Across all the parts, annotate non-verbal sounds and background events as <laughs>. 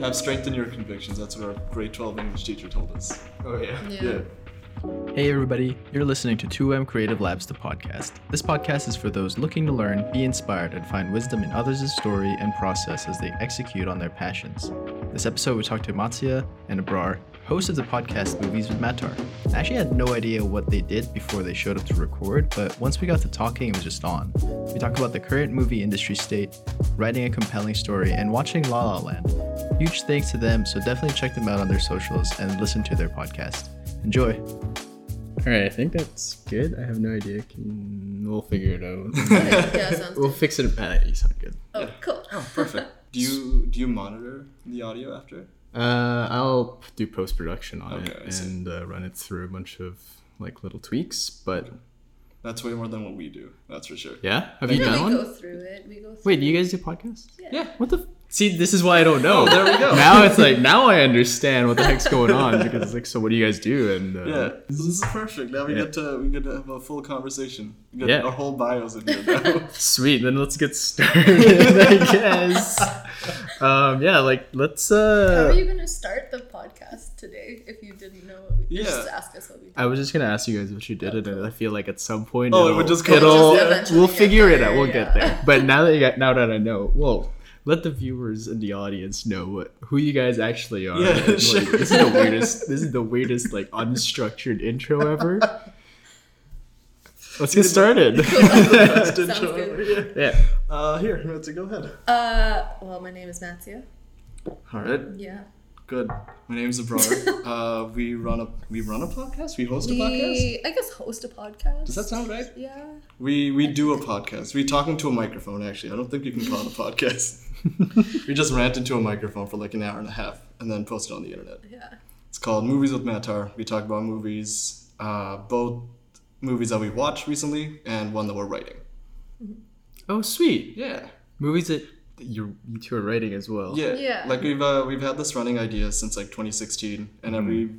Have strength in your convictions. That's what our grade 12 English teacher told us. Oh yeah. Yeah. Hey everybody, you're listening to 2M Creative Labs, the podcast. This podcast is for those looking to learn, be inspired, and find wisdom in others' story and process as they execute on their passions. This episode, we talked to Matsuya and Abrar, hosts of the podcast Movies with Matar. I actually had no idea what they did before they showed up to record, but once we got to talking, it was just on. We talked about the current movie industry state, writing a compelling story, and watching La La Land. Huge thanks to them, so definitely check them out on their socials and listen to their podcast. Enjoy. All right, I think that's good. I have no idea. Can we'll figure it out. <laughs> yeah, sounds <laughs> we'll good. fix it. Uh, you sound good. Oh, cool. Oh, perfect. <laughs> do you do you monitor the audio after? Uh, I'll do post production on Okay, it and uh, run it through a bunch of like little tweaks. But That's way more than what we do. That's for sure. yeah, have you Yeah, done we one? go through it. We go through Wait, do you guys do podcasts? Yeah. What the? F- See, this is why I don't know. Oh, there we go. now it's like now I understand what the heck's going on because it's like, so what do you guys do? And uh, Yeah, this is perfect. Now we Yeah. get to we get to have a full conversation. We get Yeah. our whole bios in here now. <laughs> Sweet. Then let's get started. I guess. Um, yeah, like let's. Uh, How are you gonna start the podcast today if you didn't know what we Yeah. just ask us what we did? I was just gonna ask you guys what you did, and I feel like at some point, Oh, it it'll, would just come- it'll Just we'll get figure it out. We'll yeah. get there. But now that you got, now that I know, well, let the viewers and the audience know what who you guys actually are. Yeah, And, like. This is the weirdest. This is the weirdest like unstructured intro ever. Let's get started. <laughs> Best Sounds intro good. ever, yeah. yeah. Uh, here, Nancy, go ahead. Uh, well, my name is Matsuya. All right, Yeah. Good. My name's Abrar. <laughs> uh, we run a we run a podcast. We host a podcast. We, I guess, host a podcast. Does that sound right? Yeah. We we do a podcast. We talk into a microphone. Actually, I don't think you can call it a podcast. <laughs> we just rant into a microphone for like an hour and a half, and then post it on the internet. Yeah. It's called Movies with Matar. We talk about movies, uh, both movies that we watched recently and one that we're writing. Oh, sweet. Yeah, Movies that you you two are writing as well. yeah, Yeah. Like we've uh, we've had this running idea since like 2016, and every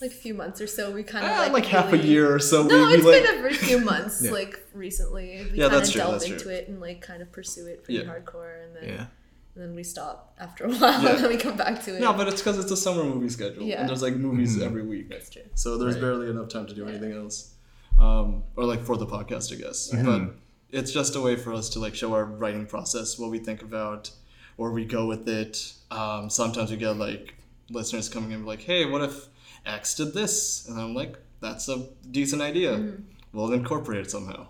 Like a few months or so, we kind of ah, like like, half a year or so. No, we, it's we, like, been a few months, <laughs> Yeah. like recently. We Yeah, kind that's of true, delve that's into true. it and like kind of pursue it pretty Yeah. hardcore, and then Yeah. and then we stop after a <laughs> while, Yeah. and then we come back to it. no, but it's because it's a summer movie schedule, Yeah. and there's like movies Mhm. every week. that's true. So there's Right. barely enough time to do Yeah. anything else, um, or like for the podcast, I guess. Mhm. But it's just a way for us to like show our writing process, what we think about, where we go with it. Um, sometimes we get like listeners coming in like, "Hey, what if X did this?" And I'm like, "That's a decent idea. Mm-hmm. We'll incorporate it somehow."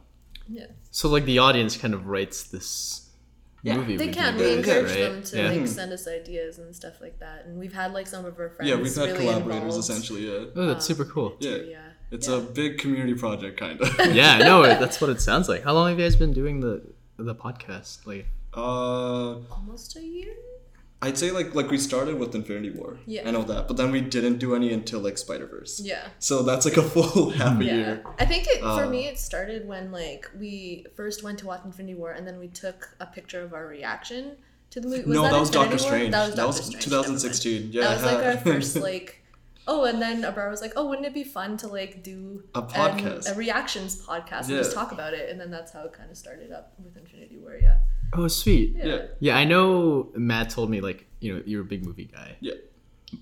Yeah. So like the audience kind of writes this Yeah. movie. They can. you We encourage right? them to yeah. like Mhm. send us ideas and stuff like that, and we've had like some of our friends. yeah, we've had really collaborators involved, essentially. Yeah, Oh, that's um, super cool. Yeah. Too, yeah. it's Yeah. a big community project, kind of. <laughs> yeah, no, <laughs> that's what it sounds like. How long have you guys been doing the the podcast? Like, Uh, almost a year. I'd say like like we started with Infinity War. Yeah. I know that, but then we didn't do any until like Spider Verse. Yeah. So that's like a full <laughs> half a Yeah, year. I think it for Uh, me it started when like we first went to watch Infinity War and then we took a picture of our reaction to the movie. no, that, was Infinity Doctor War? Strange. That was, That was Doctor Strange, 2016. Yeah. that was like our first like. Oh, and then Abrar was like, "Oh, wouldn't it be fun to like do A an- podcast. a reactions podcast, and Yeah. just talk about it?" And then that's how it kind of started up with Infinity War. Yeah, oh, sweet. yeah, Yeah. Yeah, I know. Matt told me like you know you're a big movie guy. Yeah.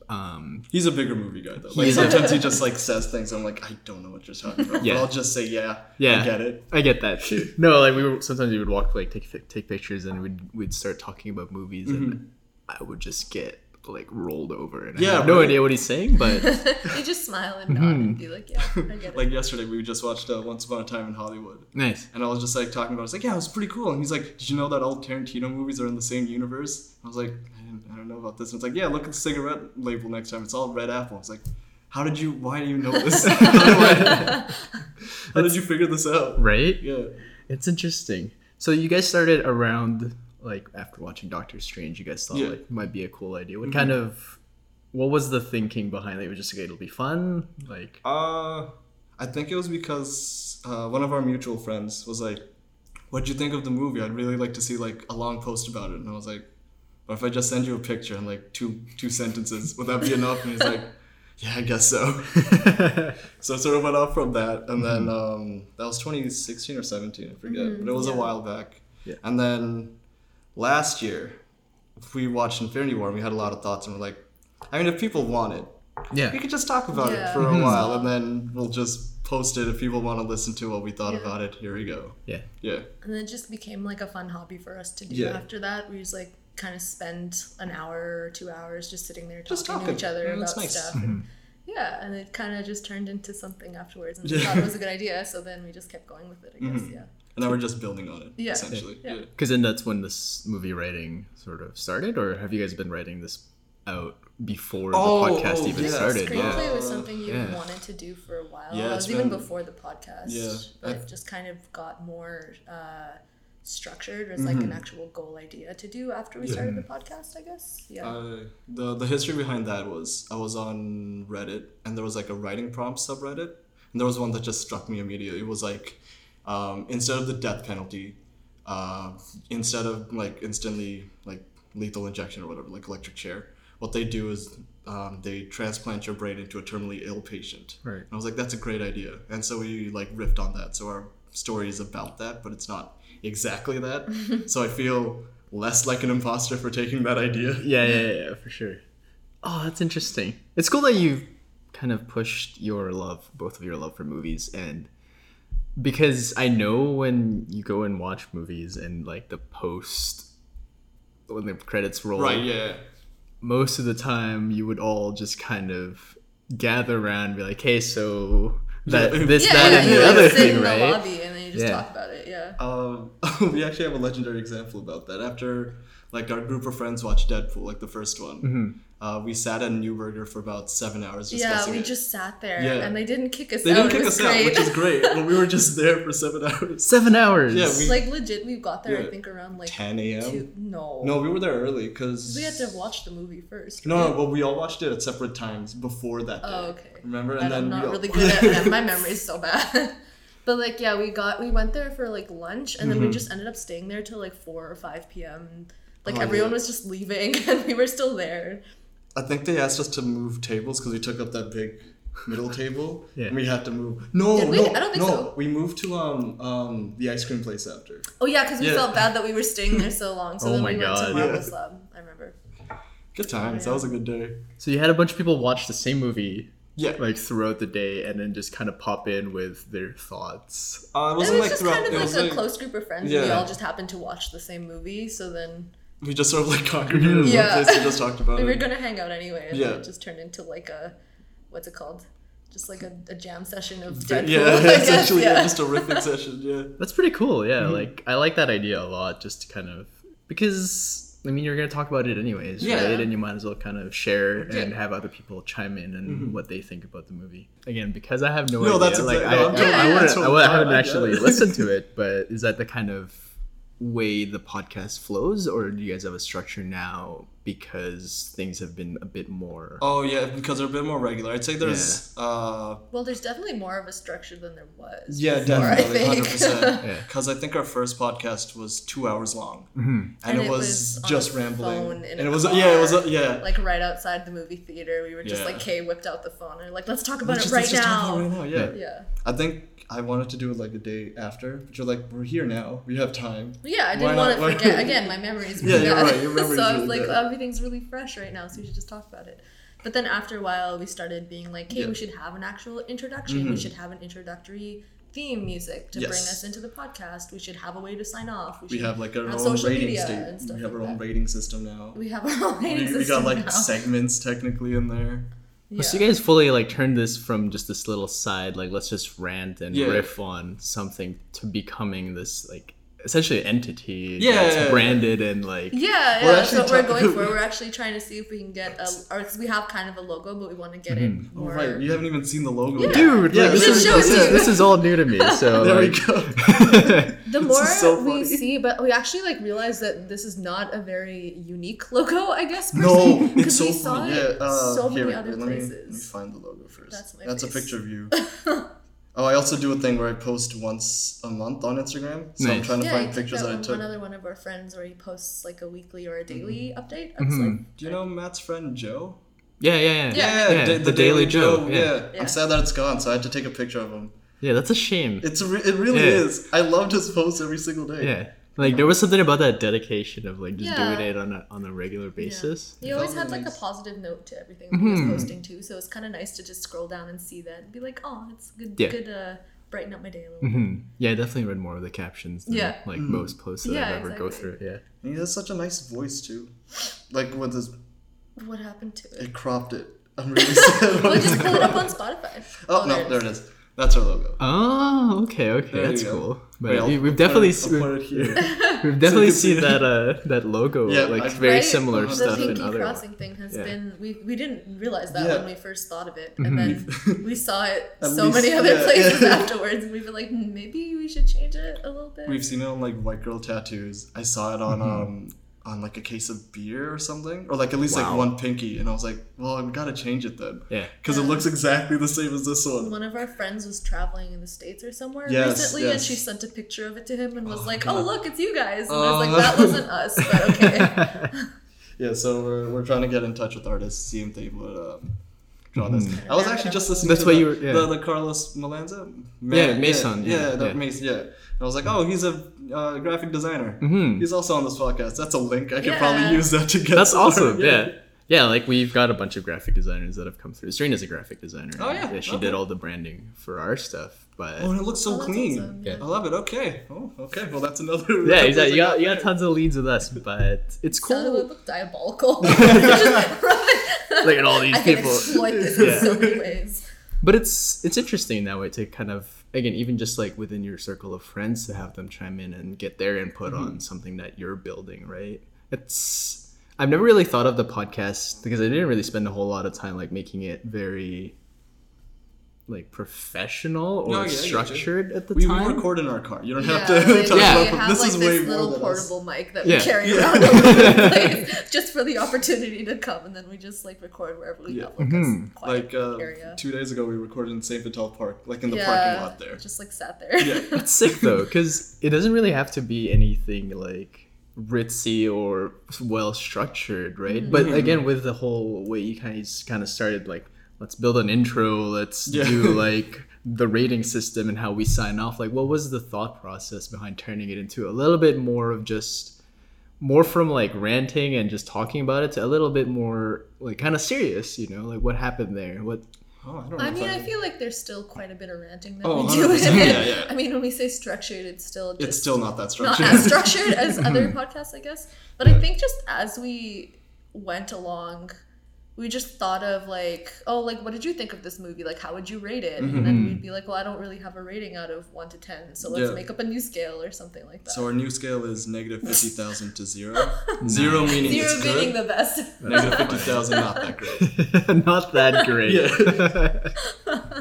Um, He's a bigger movie guy though. Like He's a- sometimes he <laughs> just like says things. I'm like, I don't know what you're talking about. Yeah. But I'll just say yeah. Yeah. I get it. I get that too. <laughs> No, like we were sometimes we would walk like take take pictures and we'd we'd start talking about movies and I would just get like rolled over and I Yeah, have no right. idea what he's saying, but <laughs> you just smile and nod and be like, "Yeah, I get it." Like yesterday, we just watched uh, Once Upon a Time in Hollywood, nice. and I was just like talking about. it. I was like, yeah, it was pretty cool. And he's like, did you know that all Tarantino movies are in the same universe? I was like, I, didn't, I don't know about this. And it's like, yeah, look at the cigarette label next time. It's all red apple. It's like, how did you? Why do you know this? <laughs> how did you figure this out? Right? Yeah. It's interesting. So you guys started around like after watching Doctor Strange, you guys thought Yeah. like might be a cool idea. What kind of what was the thinking behind it? It was just like it'll be fun, like Uh, I think it was because uh, one of our mutual friends was like, "What'd you think of the movie? I'd really like to see like a long post about it." And I was like, "What if I just send you a picture and like two two sentences? Would that be enough?" And he's like, "Yeah, I guess so." <laughs> so it sort of went off from that, and then um, that was 2016 or 17, I forget, Mhm, but it was a while back. Yeah. And then last year, we watched Infinity War and we had a lot of thoughts and we're like, I mean, if people want it, Yeah. we could just talk about Yeah. it for a while and then we'll just post it if people want to listen to what we thought Yeah. about it. Here we go. Yeah. Yeah. And then it just became like a fun hobby for us to do Yeah. after that. We just like kind of spend an hour or two hours just sitting there talking, Just to each other Yeah, about nice. stuff. And, yeah, and it kind of just turned into something afterwards. And we Yeah. thought it was a good idea, so then we just kept going with it, I guess. Mhm. Yeah. And then we're just building on it, Yeah. essentially. Yeah. Yeah. Because then that's when this movie writing sort of started, or have you guys been writing this out before Oh, the podcast oh, even yeah. started? Screenplay Yeah. was something you Yeah. wanted to do for a while. Yeah, it it's was even before the podcast. Yeah, But I've- it just kind of got more uh, structured as like an actual goal idea to do after we started the podcast, I guess. Yeah. Uh, the the history behind that was I was on Reddit and there was like a writing prompt subreddit and there was one that just struck me immediately. It was like um, instead of the death penalty, uh, instead of like instantly like lethal injection or whatever, like electric chair, what they do is um, they transplant your brain into a terminally ill patient. Right. And I was like, that's a great idea, and so we like riffed on that. So our story is about that, but it's not exactly that. <laughs> so I feel less like an imposter for taking that idea. <laughs> yeah, yeah, yeah, for sure. Oh, that's interesting. It's cool that you've kind of pushed your love, both of your love for movies, and because I know when you go and watch movies and like the post when the credits roll, Right, yeah. most of the time you would all just kind of gather around and be like, hey, so <laughs> that this, yeah, that, yeah, and you the other sit thing, in the right? lobby and then you just Yeah. talk about it. Yeah. Um, <laughs> we actually have a legendary example about that. After like our group of friends watched Deadpool, like the first one, Mm-hmm. Uh, we sat at Nuburger for about seven hours Yeah, we it. just sat there Yeah. and they didn't kick us they out. didn't kick was us out, which is great. but we were just there for seven <laughs> hours. Seven hours. Yeah, we- like legit, we got there I think around like 10 a.m. No. No, we were there early because We had to watch the movie first. No, right? no, but we all watched it at separate times before that day. Oh, okay. Remember? And I'm we not all- really <laughs> good at that. My memory's so bad. <laughs> but like, yeah, we got we went there for like lunch, and then we just ended up staying there till like four or five p.m. Like Mm-hmm. Oh, everyone yeah. was just leaving, and we were still there. I think they asked us to move tables because we took up that big middle <laughs> table. Yeah. And we had to move. No, Did we? no, I don't think no. so. We moved to um um the ice cream place after. Oh yeah, because we Yeah. felt bad that we were staying there so long. So <laughs> Oh then my we went God. to Marble Yeah. Slab. I remember. Good times. That was a good day. So you had a bunch of people watch the same movie Yeah. like throughout the day and then just kind of pop in with their thoughts. Uh, it It wasn't was like just throughout. kind of it like was a like close group of friends. and We Yeah. all just happened to watch the same movie, so then we just sort of like congregated in Yeah. one place and just talked about <laughs> we were gonna hang out anyway, and Yeah. it just turned into like a what's it called? Just like a, a jam session of Deadpool. yeah, <laughs> I guess, essentially, yeah. yeah. just a riffing <laughs> session. Yeah. That's pretty cool. Yeah, Mm-hmm. like I like that idea a lot just to kind of because I mean you're going to talk about it anyways, Yeah. right? And you might as well kind of share and Yeah. Mm-hmm. have other people chime in and what they think about the movie. Again, because I have no, No, idea. that's like exact- I, no, I'm I, I, wouldn't, I, would- I haven't actually listened to it, but is that the kind of way the podcast flows, or do you guys have a structure now because things have been a bit more? Oh yeah, because they're a bit more regular. I'd say there's uh Well, there's definitely more of a structure than there was. yeah before, I definitely think. hundred percent. <laughs> Yeah. Because I think our first podcast was two hours long, and, And it it was, was just rambling, phone in and it was yeah, it was car. yeah. like right outside the movie theater, we were just Yeah. like, Kay whipped out the phone and like, let's talk about Let's it just- right let's just talk now. about it right now. Yeah. Yeah. I think I wanted to do it like a day after, but you're like, we're here now. We have time. Yeah, I didn't not? want to forget. <laughs> Again, my memory's Yeah, really you're bad. right, your memory's <laughs> so I was really like, bad. Everything's really fresh right now, so we should just talk about it. But then after a while, we started being like, hey, Yeah. Mm-hmm. we should have an actual introduction. We should have an introductory theme music to bring us into the podcast. We should have a way to sign off. We should have like our have own social rating media state. and stuff We have like our own that. rating system now. We have our own rating We, we got like now. segments technically in there. Yeah. So you guys fully like turned this from just this little side, like let's just rant and Yeah. riff on something to becoming this like essentially an entity Yeah, that's yeah, yeah. branded and like Yeah, We're yeah, that's actually what we're ta- going for. <laughs> We're actually trying to see if we can get a, or 'cause we have kind of a logo, but we want to get it more... Oh, right. You haven't even seen the logo. Yeah. dude, Yeah, like, this, is, this, it is, to you. this is all new to me. <laughs> So There we go. <laughs> the more so we see, but we actually like realize that this is not a very unique logo, I guess. Per No, it's so we saw funny. it Yeah, uh, so here, many wait, other let me, let me find the logo first. That's my That's a picture of you. Oh, I also do a thing where I post once a month on Instagram. So I'm trying to yeah, find pictures that that I one, took. another one of our friends where he posts like a weekly or a daily Mm-hmm. update. I was like, Do you know Matt's friend Joe? yeah, yeah, yeah, Yeah. yeah, Da- the, Daily Joe. Yeah. Yeah. Yeah. I'm sad that it's gone, so I had to take a picture of him. yeah, that's a shame. It's re- it really Yeah. is. I loved his posts every single day. Yeah, Like there was something about that dedication of like just Yeah. doing it on a on a regular basis. He always had was like a positive note to everything that he was posting too, so it's kind of nice to just scroll down and see that and be like, oh, it's good, Yeah. good, uh, brighten up my day a little. bit. hmm Yeah, I definitely read more of the captions than Yeah. like most posts that Yeah, I've ever go through. Yeah. And he has such a nice voice too. Like with his, What happened to it? it cropped it. I'm really sad. Well, just pull it up on <laughs> Spotify. Oh, no, there it is. That's our logo. Oh, okay, okay, There that's cool. But Wait, we, I'll we've definitely it- s- I'll we've, put it here. we've <laughs> definitely can seen see that uh that logo Yeah, like I- very Right? similar the stuff in pinky other. crossing thing has Yeah. been we, we didn't realize that Yeah. when we first thought of it and then <laughs> we saw it so least- many other yeah, <laughs> places yeah. afterwards and we've been like "Hmm, maybe we should change it a little bit We've seen it on like white girl tattoos. I saw it on Mm-hmm. um on like a case of beer or something, or like at least like one pinky, and I was like, well, I've got to change it then, Yeah. because it looks exactly the same as this one. one of our friends was traveling in the states or somewhere Yes, recently and she sent a picture of it to him and was Oh, like God. oh look it's you guys and I Oh. was like that wasn't us but <laughs> okay <laughs> Yeah, so we're, we're trying to get in touch with artists, see if they would um, draw this. Mhm. I was actually just listening That's to why the, you were- yeah. the, the Carlos Malanza. Yeah, Mason, Yeah, yeah, yeah, that yeah. Mason, yeah. I was like, oh, he's a uh, graphic designer. Mhm. He's also on this podcast. That's a link. I could Yeah. probably use that to get. That's some- awesome. Yeah. Yeah, like we've got a bunch of graphic designers that have come through. Serena's a graphic designer. Oh, yeah. yeah she Okay. did all the branding for our stuff. But Oh, and it looks so Oh, clean. awesome, yeah. I love it. Okay. Oh, okay. Well, that's another. yeah, <laughs> exactly. You got you got tons of leads with us, but it's Sounded cool. like diabolical <laughs> <laughs> Look at all these I can people. exploit this Yeah. in so many ways But it's it's interesting that way to kind of again even just like within your circle of friends to have them chime in and get their input Mm-hmm. on something that you're building, right? It's I've never really thought of the podcast because I didn't really spend a whole lot of time like making it very like professional or No, yeah, I get you. structured at the We, we record in our car. You don't yeah, have to like, <laughs> talk Yeah. we about have this like is this way more little us. portable mic that Yeah. we carry Yeah. around all the <laughs> place just for the opportunity to come and then we just like record wherever we Yeah. have like a quiet Like uh, area. two days ago, we recorded in Saint Vital Park, like in the yeah, parking lot there. Just like sat there. Yeah. <laughs> It's sick though, because it doesn't really have to be anything like ritzy or well structured, right? Mm-hmm. But again, with the whole way you kind of kind of started, like let's build an intro, let's Yeah. do <laughs> like the rating system and how we sign off. Like, what was the thought process behind turning it into a little bit more of just more from like ranting and just talking about it to a little bit more like kind of serious, you know? Like, what happened there? What? Oh, I don't know. I mean, I feel like there's still quite a bit of ranting that Oh, we do. 100%. in it. Yeah, yeah. I mean, when we say structured, it's still just It's still not that not structured. as structured as other <laughs> podcasts, I guess. But I think just as we went along, we just thought of like, oh, like what did you think of this movie? Like, how would you rate it? And then mm-hmm. we'd be like, well, I don't really have a rating out of one to ten, so let's Yeah. make up a new scale or something like that. So our new scale is negative fifty thousand to zero. <laughs> Zero meaning Zero it's being good. the best. Negative fifty thousand, not that great. <laughs> not that great.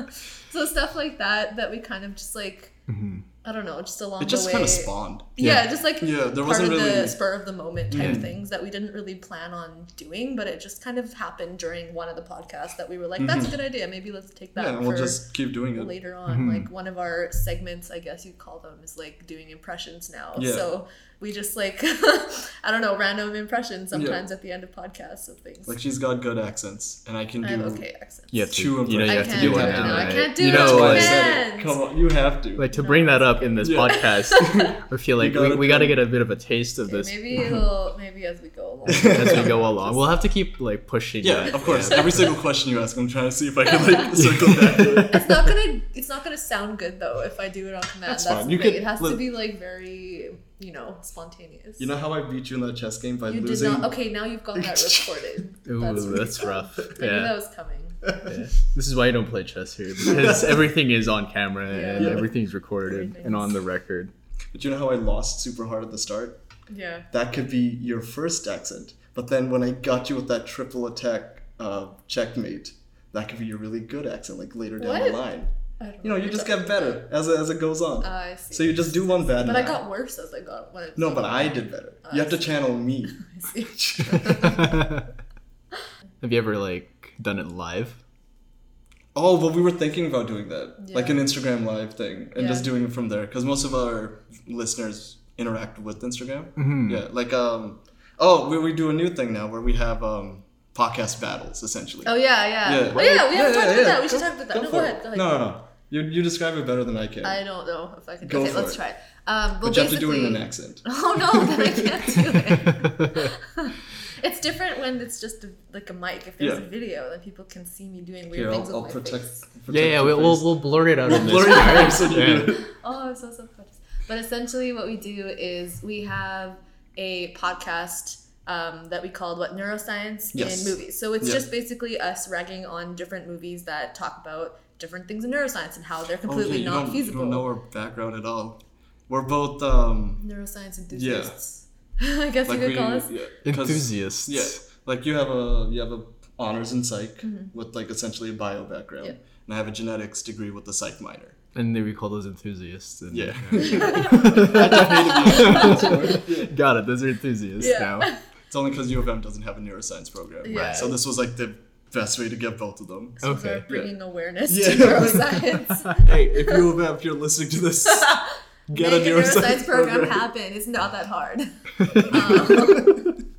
<laughs> so stuff like that that we kind of just like, mm-hmm. I don't know, just along It just the way. kind of spawned. Yeah, just like Yeah, there part wasn't of the really- spur of the moment type Yeah. things that we didn't really plan on doing, but it just kind of happened during one of the podcasts that we were like, "That's a good idea. Maybe let's take that Mm-hmm. Yeah, and we'll just keep doing it. later on." Like one of our segments, I guess you'd call them, is like doing impressions now. Yeah. So we just like <laughs> I don't know random impressions sometimes at the end of podcasts of things. Like she's got good accents, and I can I do. have okay accents. You have to, Two you know, you I have to can't do do one it now. now. I can't do you know, That's why like, said can't. it. Come on, you have to. like to bring that up in this Yeah. podcast, <laughs> I feel like gotta we, we got to get a bit of a taste of Okay, this maybe <laughs> it'll maybe as we go along. as we go along. We'll have to keep like pushing. yeah, it. of course. Every single question you ask, I'm trying to see if I can like circle back to it. It's not gonna it's not gonna sound good though if I do it on command. That's That's, fine. You thing. could- it has to be like very you know spontaneous. You know how I beat you in that chess game by you did losing? not. Okay, now you've got that <laughs> recorded. Ooh, really that's tough. rough. <laughs> I knew that was coming. <laughs> Yeah. This is why you don't play chess here because everything is on camera and Yeah. everything's recorded and on the record. But you know how I lost super hard at the start? Yeah. That could be your first accent. But then when I got you with that triple attack uh, checkmate, that could be your really good accent, like later down What? the line. I don't You know, you just get better as it, as it goes on. about. I see. so you just do one bad. but I got worse as I got when it's No, but I did better. You have to channel me. <laughs> I see. <laughs> Have you ever like done it live? Oh, well, we were thinking about doing that, like an Instagram live thing, and just doing it from there, because most of our listeners interact with Instagram. Mm-hmm. Yeah, like um, oh, we, we do a new thing now where we have um podcast battles essentially. Oh yeah, yeah. Yeah. Oh yeah, we haven't Yeah, talked yeah, about yeah. that. We should Go- talk about that. go No, for go it. ahead. Go ahead. No, no, no. You, you describe it better than I can. I don't know if I can. Go okay, for let's it. try it. Um, well, but you have to do it in an accent. <laughs> Oh no, then I can't do it. <laughs> it's different when it's just a, like a mic. If there's Yeah. a video, then people can see me doing weird Here, things I'll, I'll with my protect, face. protect. Yeah, yeah, we'll, we'll, we'll blur it out in this Blur your part. face Yeah. <laughs> Oh, I'm so subconscious. But essentially, what we do is we have a podcast um, that we called what neuroscience Yes. in movies. So it's Yeah. just basically us ragging on different movies that talk about different things in neuroscience and how they're completely Oh, you not don't, feasible. You don't know our background at all. We're both um neuroscience enthusiasts. <laughs> I guess like you could we call us. yeah, 'cause- Enthusiasts. Yeah, like you have a you have a honors in psych Mm-hmm. with like essentially a bio background, Yeah. and I have a genetics degree with a psych minor. And then we call those enthusiasts. And, Yeah. <laughs> <laughs> Got it. Those are enthusiasts Yeah. now. It's only because U of M doesn't have a neuroscience program. Yeah. So this was like the best way to get both of them. So Okay, we're yeah. bringing awareness Yeah. to neuroscience. <laughs> hey, if U of M, if you're listening to this, <laughs> get Make a neuroscience, program, happen. It's not that hard. <laughs>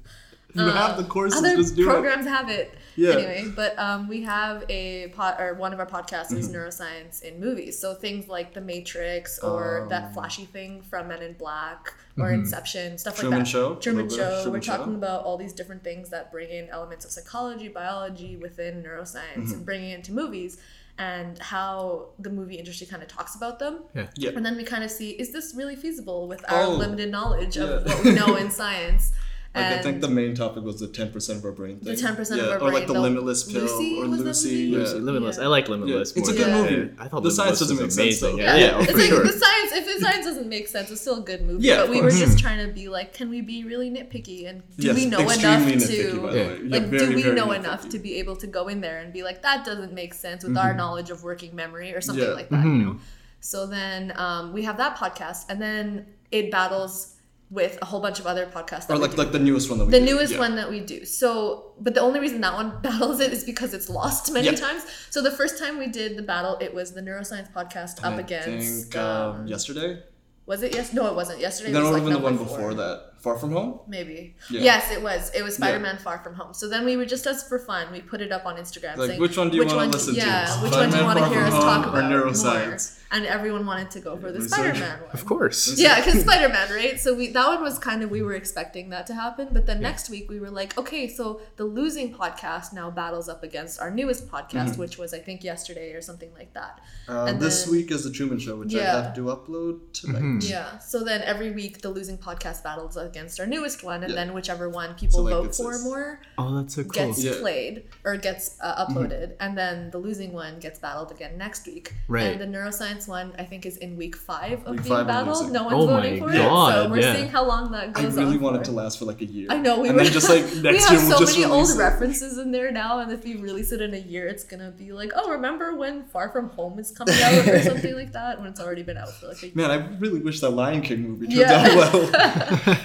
Um, you have the courses, Other just do it. programs have it. Yeah. Anyway, but um, we have a pod or one of our podcasts is Mm-hmm. neuroscience in movies. So things like The Matrix or Um, that flashy thing from Men in Black or Inception, stuff Mm-hmm. Truman like that. Show, a Truman little bit of Show. Truman We're talking about all these different things that bring in elements of psychology, biology within neuroscience, Mm-hmm. and bringing it into movies. And how the movie industry kind of talks about them. Yeah. And then we kind of see is this really feasible with our Oh, limited knowledge of yeah. what we know in <laughs> science? Like I think the main topic was the ten percent of our brain thing. The 10% of yeah. our Or brain, like the the limitless pill Lucy or was that Lucy. Yeah. Lucy, Limitless. Yeah. I like Limitless Yeah, it's a good than- movie. I thought The Limitless science doesn't was make sense, amazing. though. Yeah, Yeah. yeah, oh, it's for like sure. the science. If the science doesn't make sense, it's still a good movie. Yeah, but we were just trying to be like, can we be really nitpicky and do Yes, we know enough to by the Yeah. way. Yeah, like very, do we know enough to be able to go in there and be like that doesn't make sense with our knowledge of working memory or something like that, you know? So then um, we have that podcast, and then it battles with a whole bunch of other podcasts. That Or we like do. like the newest one that we the did, newest yeah. one that we do. So, but the only reason that one <laughs> battles it is because it's lost many Yeah. times. So the first time we did the battle, it was the neuroscience podcast up I against. think, um, um, yesterday. was it yes? No, it wasn't. Yesterday Then was what like the one four. before that? Far from home. Maybe. Yeah. Yes, it was. It was Spider-Man Far From Home. So then we were just as for fun, we put it up on Instagram Like, saying which one do you wanna one- listen to? Yeah, which one do you want to hear us talk Home or about neuroscience? more? And everyone wanted to go for the Spider-Man one. Of course. Yeah, because <laughs> Spider Man, right? So we that one was kind of we were expecting that to happen, but then next week we were like, okay, so the losing podcast now battles up against our newest podcast, Mm-hmm. which was I think yesterday or something like that. Uh, And this then- week is the Truman Show, which I have to upload tonight. Mm-hmm. Yeah. So then every week the losing podcast battles against our newest one, and Yeah. then whichever one people So, like, vote for this- more Oh, that's so cool. gets Yeah. Mm-hmm. played or gets uh, uploaded, and then the losing one gets battled again next week. Right. And the neuroscience one I think is in week five of Week being five battled. No one's Oh my voting for it, so we're yeah. seeing how long that goes. I really on want for. it to last for like a year. I know we and were then just like <laughs> we next have year we'll so many old it. references in there now, and if you release it in a year, it's gonna be like, oh, remember when Far From Home is coming out or <laughs> something like that, when it's already been out for like a year. Man, I really wish that Lion King movie turned Yeah. out well.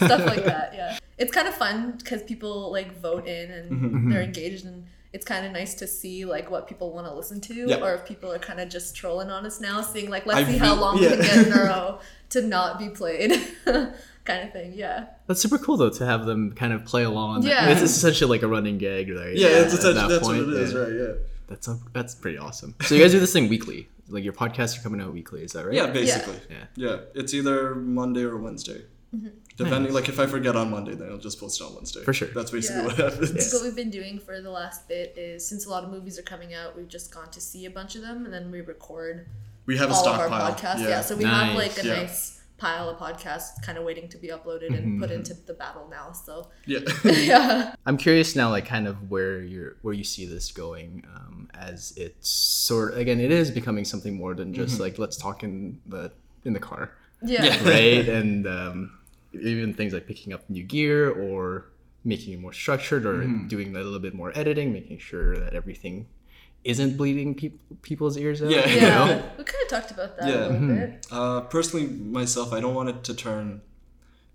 <laughs> stuff like that. Yeah, it's kind of fun because people like vote in and Mm-hmm. they're engaged, and it's kind of nice to see like what people want to listen to, Yeah. or if people are kind of just trolling on us now, seeing like let's I see how long yeah. we can get in a <laughs> row to not be played, <laughs> kind of thing. Yeah. That's super cool though to have them kind of play along. Yeah. It's essentially like a running gag, right? yeah, it's essentially that that's point, what it is, yeah. right? Yeah. That's a, that's pretty awesome. So you guys do this thing weekly. Like your podcasts are coming out weekly, is that right? Yeah, basically. Yeah. Yeah, it's either Monday or Wednesday. Mm-hmm. Depending, like if I forget on Monday, then I'll just post it on Wednesday. For sure. That's basically Yeah. what happens. So what we've been doing for the last bit is since a lot of movies are coming out, we've just gone to see a bunch of them and then we record We have a all of our stockpile. podcasts. Yeah. so we Nice. have like a Yeah. nice pile of podcasts kind of waiting to be uploaded and put into the battle now. So yeah. <laughs> <laughs> yeah. I'm curious now, like kind of where you're where you see this going, um, as it's sort again, it is becoming something more than just Mm-hmm. like let's talk in the in the car, Yeah. Yeah. right? and um, even things like picking up new gear or making it more structured or Mm-hmm. doing a little bit more editing, making sure that everything isn't bleeding peop people's ears out. Yeah. you Yeah. know? We kind of talked about that Yeah. a little bit. Uh, personally, myself, I don't want it to turn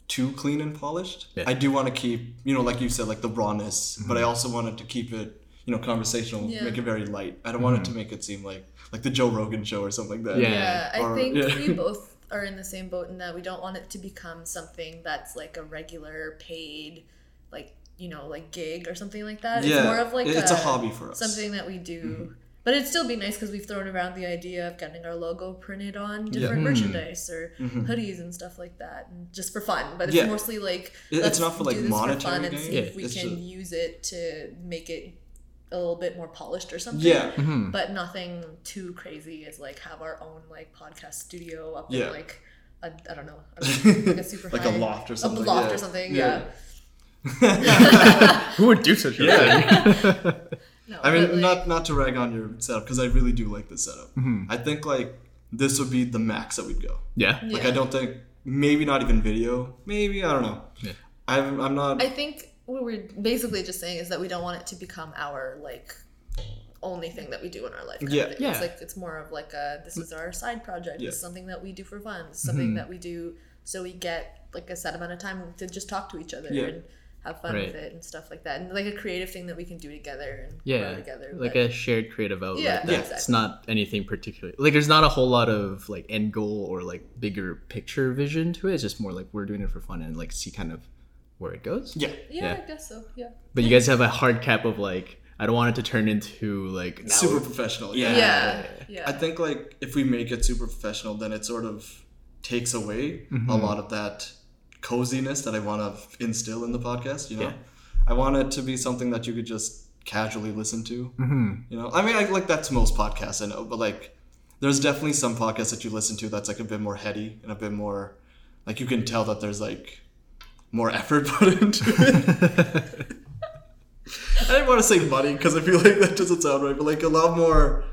too clean and polished. Yeah. I do want to keep, you know, like you said, like the rawness, but I also wanted to keep it, you know, conversational, Yeah. make it very light. I don't want it to make it seem like like the Joe Rogan show or something like that. Yeah. Yeah. I think yeah. we <laughs> both are in the same boat in that we don't want it to become something that's like a regular paid, like, you know, like gig or something like that. Yeah, It's more of like it's a, a hobby for us. something that we do but it'd still be nice because we've thrown around the idea of getting our logo printed on different Hmm. merchandise or Mm-hmm. hoodies and stuff like that, and just for fun. But it's Yeah. mostly like it's let's not for, like, do this monetary fun and gain. see if we it's can just- use it to make it a little bit more polished or something. Yeah. Mm-hmm. but nothing too crazy as like have our own like podcast studio up Yeah. in like a, I don't know <laughs> like a super Like a loft or something, a loft yeah. or something Yeah. yeah, <laughs> Who would do such a thing? <laughs> No, I mean, like, not not to rag on your setup because I really do like this setup. Mm-hmm. I think like this would be the max that we'd go. yeah. Like Yeah. I don't think maybe not even video. Maybe I don't know. Yeah. I'm I'm not. I think what we're basically just saying is that we don't want it to become our like only thing that we do in our life. kind of Yeah. Yeah. It's like it's more of like a this is our side project. Yeah. This is something that we do for fun. This is something Mm-hmm. that we do so we get like a set amount of time to just talk to each other Yeah. and have fun Right. with it and stuff like that. And like a creative thing that we can do together and Yeah, grow together. like but- a shared creative outlet. Yeah, that's Yeah. exactly. not anything particular. Like, there's not a whole lot of like end goal or like bigger picture vision to it. It's just more like we're doing it for fun and like see kind of where it goes. yeah. yeah, yeah. I guess so. Yeah. But you guys have a hard cap of like I don't want it to turn into like Super we're- professional. Yeah. Yeah. Yeah. I think like if we make it super professional, then it sort of takes away Mm-hmm. a lot of that coziness that I want to instill in the podcast. You know, Yeah. I want it to be something that you could just casually listen to. Mm-hmm. You know, I mean, I like that's most podcasts I know, but like, there's definitely some podcasts that you listen to that's like a bit more heady and a bit more, like you can tell that there's like more effort <laughs> put into it. <laughs> I didn't want to say money because I feel like that doesn't sound right, but like a lot more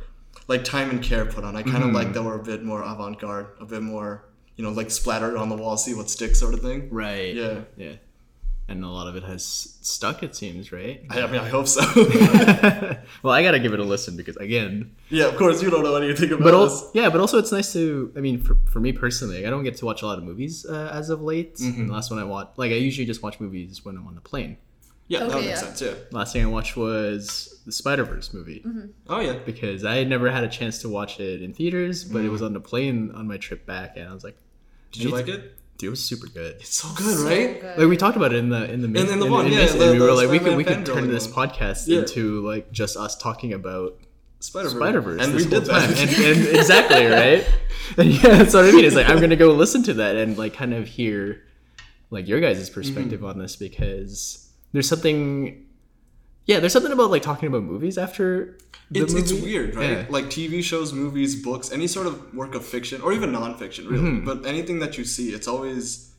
like time and care put on. I kind of mm-hmm. like that we're a bit more avant garde, a bit more, you know, like splattered on the wall, see what sticks sort of thing. right. Yeah. Yeah. And a lot of it has stuck, it seems, right? I, I mean, I hope so. <laughs> well, I gotta give it a listen because again, yeah, of course, you don't know anything about but this. also, yeah, but also it's nice to. I mean, for, for me personally, I don't get to watch a lot of movies uh, as of late. Mm-hmm. The last one I watched, like I usually just watch movies when I'm on the plane. Yeah, that makes yeah. sense. Yeah. Last thing I watched was the Spider Verse movie Oh yeah. because I had never had a chance to watch it in theaters, but it Mm. was on the plane on my trip back, and I was like, Did you like it? "Dude, it was super good." It's so good, So right? good. Like we talked about it in the in the main, In- in the one, yeah, Mason, the- and we were like, we could Spider-Man we could turn this one. podcast Yeah. into like just us talking about Spider Spider Verse, and we did that. and, and exactly right. <laughs> And yeah, that's what I mean. It's like I'm gonna go listen to that and like kind of hear like your guys' perspective Mm-hmm. on this because there's something. Yeah, there's something about like talking about movies after the it's, it's weird, right? Yeah. Like TV shows, movies, books, any sort of work of fiction or even nonfiction, really. Mm-hmm. But anything that you see, it's always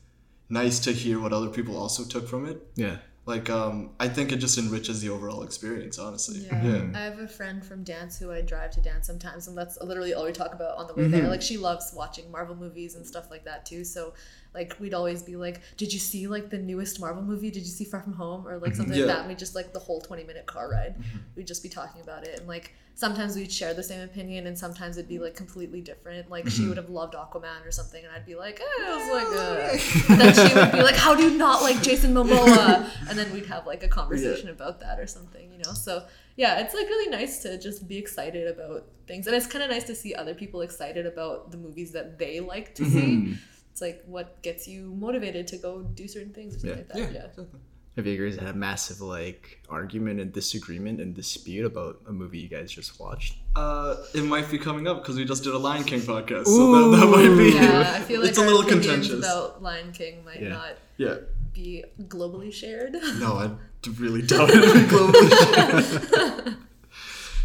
nice to hear what other people also took from it. Yeah. Like, um, I think it just enriches the overall experience, honestly. Yeah. I have a friend from dance who I drive to dance sometimes, and that's literally all we talk about on the way Mm-hmm. there. Like, she loves watching Marvel movies and stuff like that too. So, like, we'd always be like, Did you see, like, the newest Marvel movie? Did you see Far From Home? Or, like, something Yeah. like that. And we just, like, the whole 20 minute car ride, we'd just be talking about it. And, like, sometimes we'd share the same opinion, and sometimes it'd be, like, completely different. Like, she would have loved Aquaman or something, and I'd be like, eh, I was like, uh. <laughs> Then she would be like, How do you not like Jason <laughs> Momoa? And then we'd have, like, a conversation about that or something, you know? So, yeah, it's like really nice to just be excited about things. And it's kind of nice to see other people excited about the movies that they like to see. It's like what gets you motivated to go do certain things or something Yeah. like that. Yeah, Yeah. exactly. Have you guys had a massive like argument and disagreement and dispute about a movie you guys just watched? Uh, it might be coming up because we just did a Lion King podcast, so that, that might be. Yeah, I <laughs> feel like it's a little contentious. about Lion King might Yeah. not Yeah. be globally shared. No, I <laughs> d- really doubt it. would be globally. <laughs>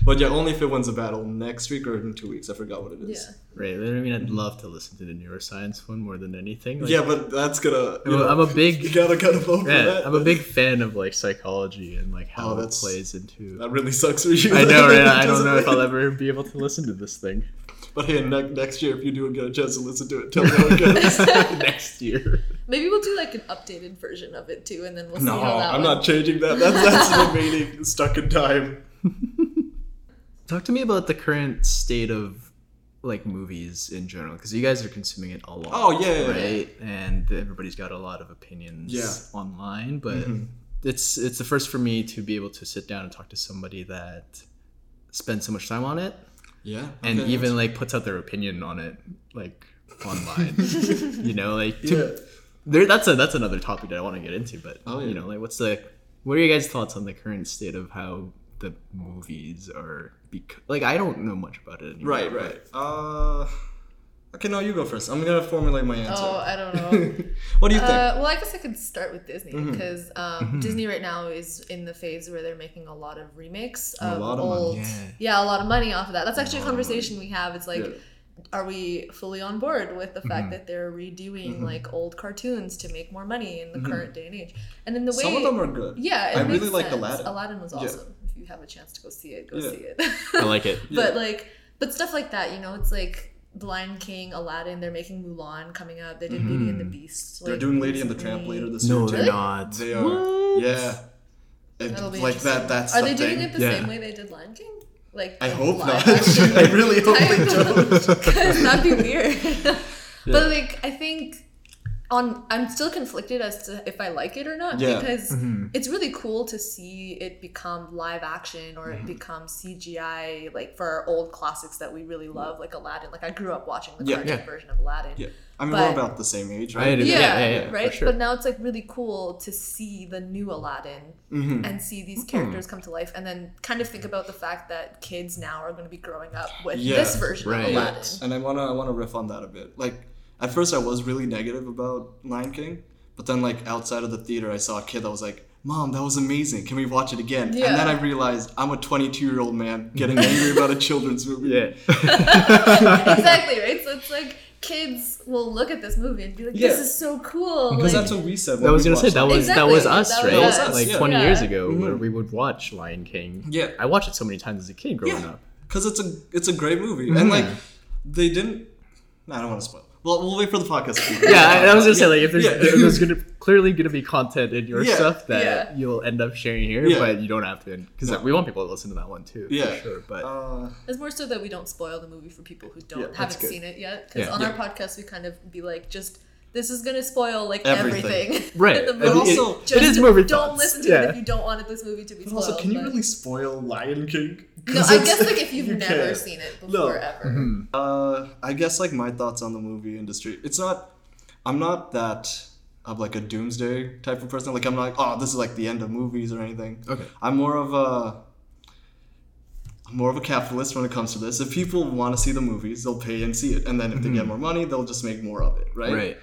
but yeah, only if it wins a battle next week or in two weeks. I forgot what it is. yeah. Right. I mean, I'd love to listen to the neuroscience one more than anything. Like, Yeah, but that's gonna. I'm You a- know, I'm a big- <laughs> You gotta kind of vote for that. I'm a big fan of like psychology and like how Oh, it plays into. That really sucks for you. I know, right? I don't know <laughs> if? I'll ever be able to listen to this thing But hey, ne- next year, if you do get a chance to listen to it, tell me how it goes. <laughs> next year. Maybe we'll do like an updated version of it too, and then we'll see no, how that I'm one- not changing that. That's that's remaining stuck in time. Talk to me about the current state of like movies in general, because you guys are consuming it a lot. Oh, yeah, yeah, yeah. right. And everybody's got a lot of opinions Yeah. Mm-hmm. online, but it's it's the first for me to be able to sit down and talk to somebody that spends so much time on it Yeah, and even like puts out their opinion on it like online. <laughs> you know, like to, Yeah. there that's a that's another topic that I want to get into, but Oh, yeah. you know, like what's the what are your guys' thoughts on the current state of how the movies are because like I don't know much about it anymore. Right, right. Uh, okay, no, you go first. I'm gonna formulate my answer. Oh, I don't know. <laughs> what do you think? Uh, well, I guess I could start with Disney Mm-hmm. because um, Disney right now is in the phase where they're making a lot of remakes A of lot of money, old. yeah. a lot of money off of that. That's actually a lot of conversation we have. It's like, Yeah. are we fully on board with the Mm-hmm. fact that they're redoing like old cartoons to make more money in the current day and age? And in the way Mm-hmm. Some of them are good. yeah, it I makes really like sense. Aladdin. Aladdin was Yeah. awesome. If you have a chance to go see it, go Yeah. see it. I like it. <laughs> But like, but stuff like that, you know, it's like The Lion King, Aladdin. They're making Mulan coming up. They did Beauty and the mm-hmm. Beast. They're doing Lady and the Tramp recently. later this year. No, they're Really? not. They are. What? Yeah. It- That'll be like that. That's Are the they doing thing. it the Yeah. same way they did Lion King? Like I hope not. <laughs> I really hope they don't. Because <laughs> that'd be weird. But like, I think on I'm still conflicted as to if I like it or not Yeah. because Mm-hmm. it's really cool to see it become live action or Mm-hmm. it become CGI like for our old classics that we really love like Aladdin. Like I grew up watching the Yeah. cartoon Yeah. version of Aladdin. Yeah. I mean, But- we're about the same age, I right? Yeah, Yeah, yeah, yeah, right. sure. But now it's like really cool to see the new Aladdin Mm-hmm. and see these characters come to life, and then kind of think about the fact that kids now are going to be growing up with Yeah, this version right. of Aladdin. Yes, and I wanna I wanna riff on that a bit. Like at first I was really negative about Lion King, but then like outside of the theater I saw a kid that was like, "Mom, that was amazing. Can we watch it again?" Yeah. And then I realized I'm a 22 year old man getting angry about a children's movie. Yeah. <laughs> exactly right. So it's like kids will look at this movie and be like, "This Yeah. is so cool." Because like, that's what we said. That when was we gonna say that was King. that was us, that right? was us, like yeah. 20 Yeah. years ago, where Mhm. we would watch Lion King. Yeah. I watched it so many times as a kid growing Yeah. up. because it's a it's a great movie, Mm-hmm. and like they didn't. I don't want to spoil. Well, we'll wait for the podcast. Yeah, I, I was gonna say like if there's Yeah. if there's gonna clearly gonna be content in your Yeah. stuff that Yeah. you'll end up sharing here, Yeah. but you don't have to because No. we want people to listen to that one too. Yeah. for sure. But Uh, It's more so that we don't spoil the movie for people who don't Yeah, haven't seen it yet. Because Yeah. on Yeah. our podcast, we kind of be like, just this is gonna spoil like Everything. everything. <laughs> Right. in the But movie. also- Just it is movie Don't thoughts. listen to yeah. it if you don't want this movie to be but spoiled. also, can you but- really spoil Lion King? no I guess like <laughs> if you've you never can't. seen it No. before ever. Mm-hmm. Uh, I guess like my thoughts on the movie industry. It's not. I'm not that of like a doomsday type of person. Like I'm not like, oh, this is like the end of movies or anything. Okay. I'm more of a. I'm more of a capitalist when it comes to this. If people want to see the movies, they'll pay and see it, and then if they get more money, they'll just make more of it, right? Right.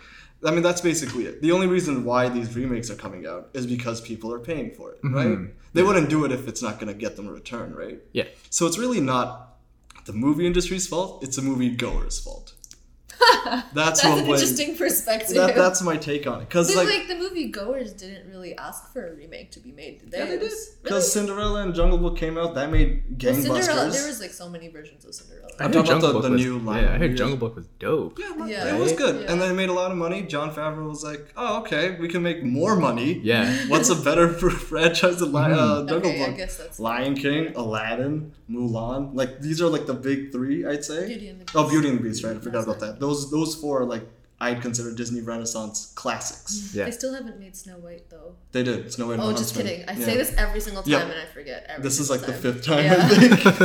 I mean, that's basically it. The only reason why these remakes are coming out is because people are paying for it, right? Mm-hmm. They wouldn't do it if it's not going to get them a return, right? Yeah. So it's really not the movie industry's fault. It's the movie goers' fault. <laughs> That's, That's what an like, interesting perspective. that, that's my take on it. Because like, like, the movie goers didn't really ask for a remake to be made, did they? yeah, they did. Because really? Cinderella and Jungle Book came out, that made Well, gangbusters. Cinderella, there was like so many versions of Cinderella. I'm I talking heard about the- Jungle the Book was, new line. Yeah, I heard Jungle Book was dope. yeah, like, Yeah. it was good, Yeah. and then it made a lot of money. Jon Favreau was like, "Oh, okay, we can make more money. Yeah. What's a better <laughs> franchise than Li- uh, Jungle okay, I Book? guess that's Lion King, Aladdin, Mulan. Like these are like the big three, I'd say. Beauty and the oh, Beast. Oh, Beauty and the Beast, right? I forgot about that. Those those four are like I'd consider Disney Renaissance classics. Mm-hmm. Yeah. They still haven't made Snow White though. They did. Snow White Oh, the just Huntsman. kidding. I Yeah. say this every single time Yep. and I forget. Every This is like single the fifth time Yeah. I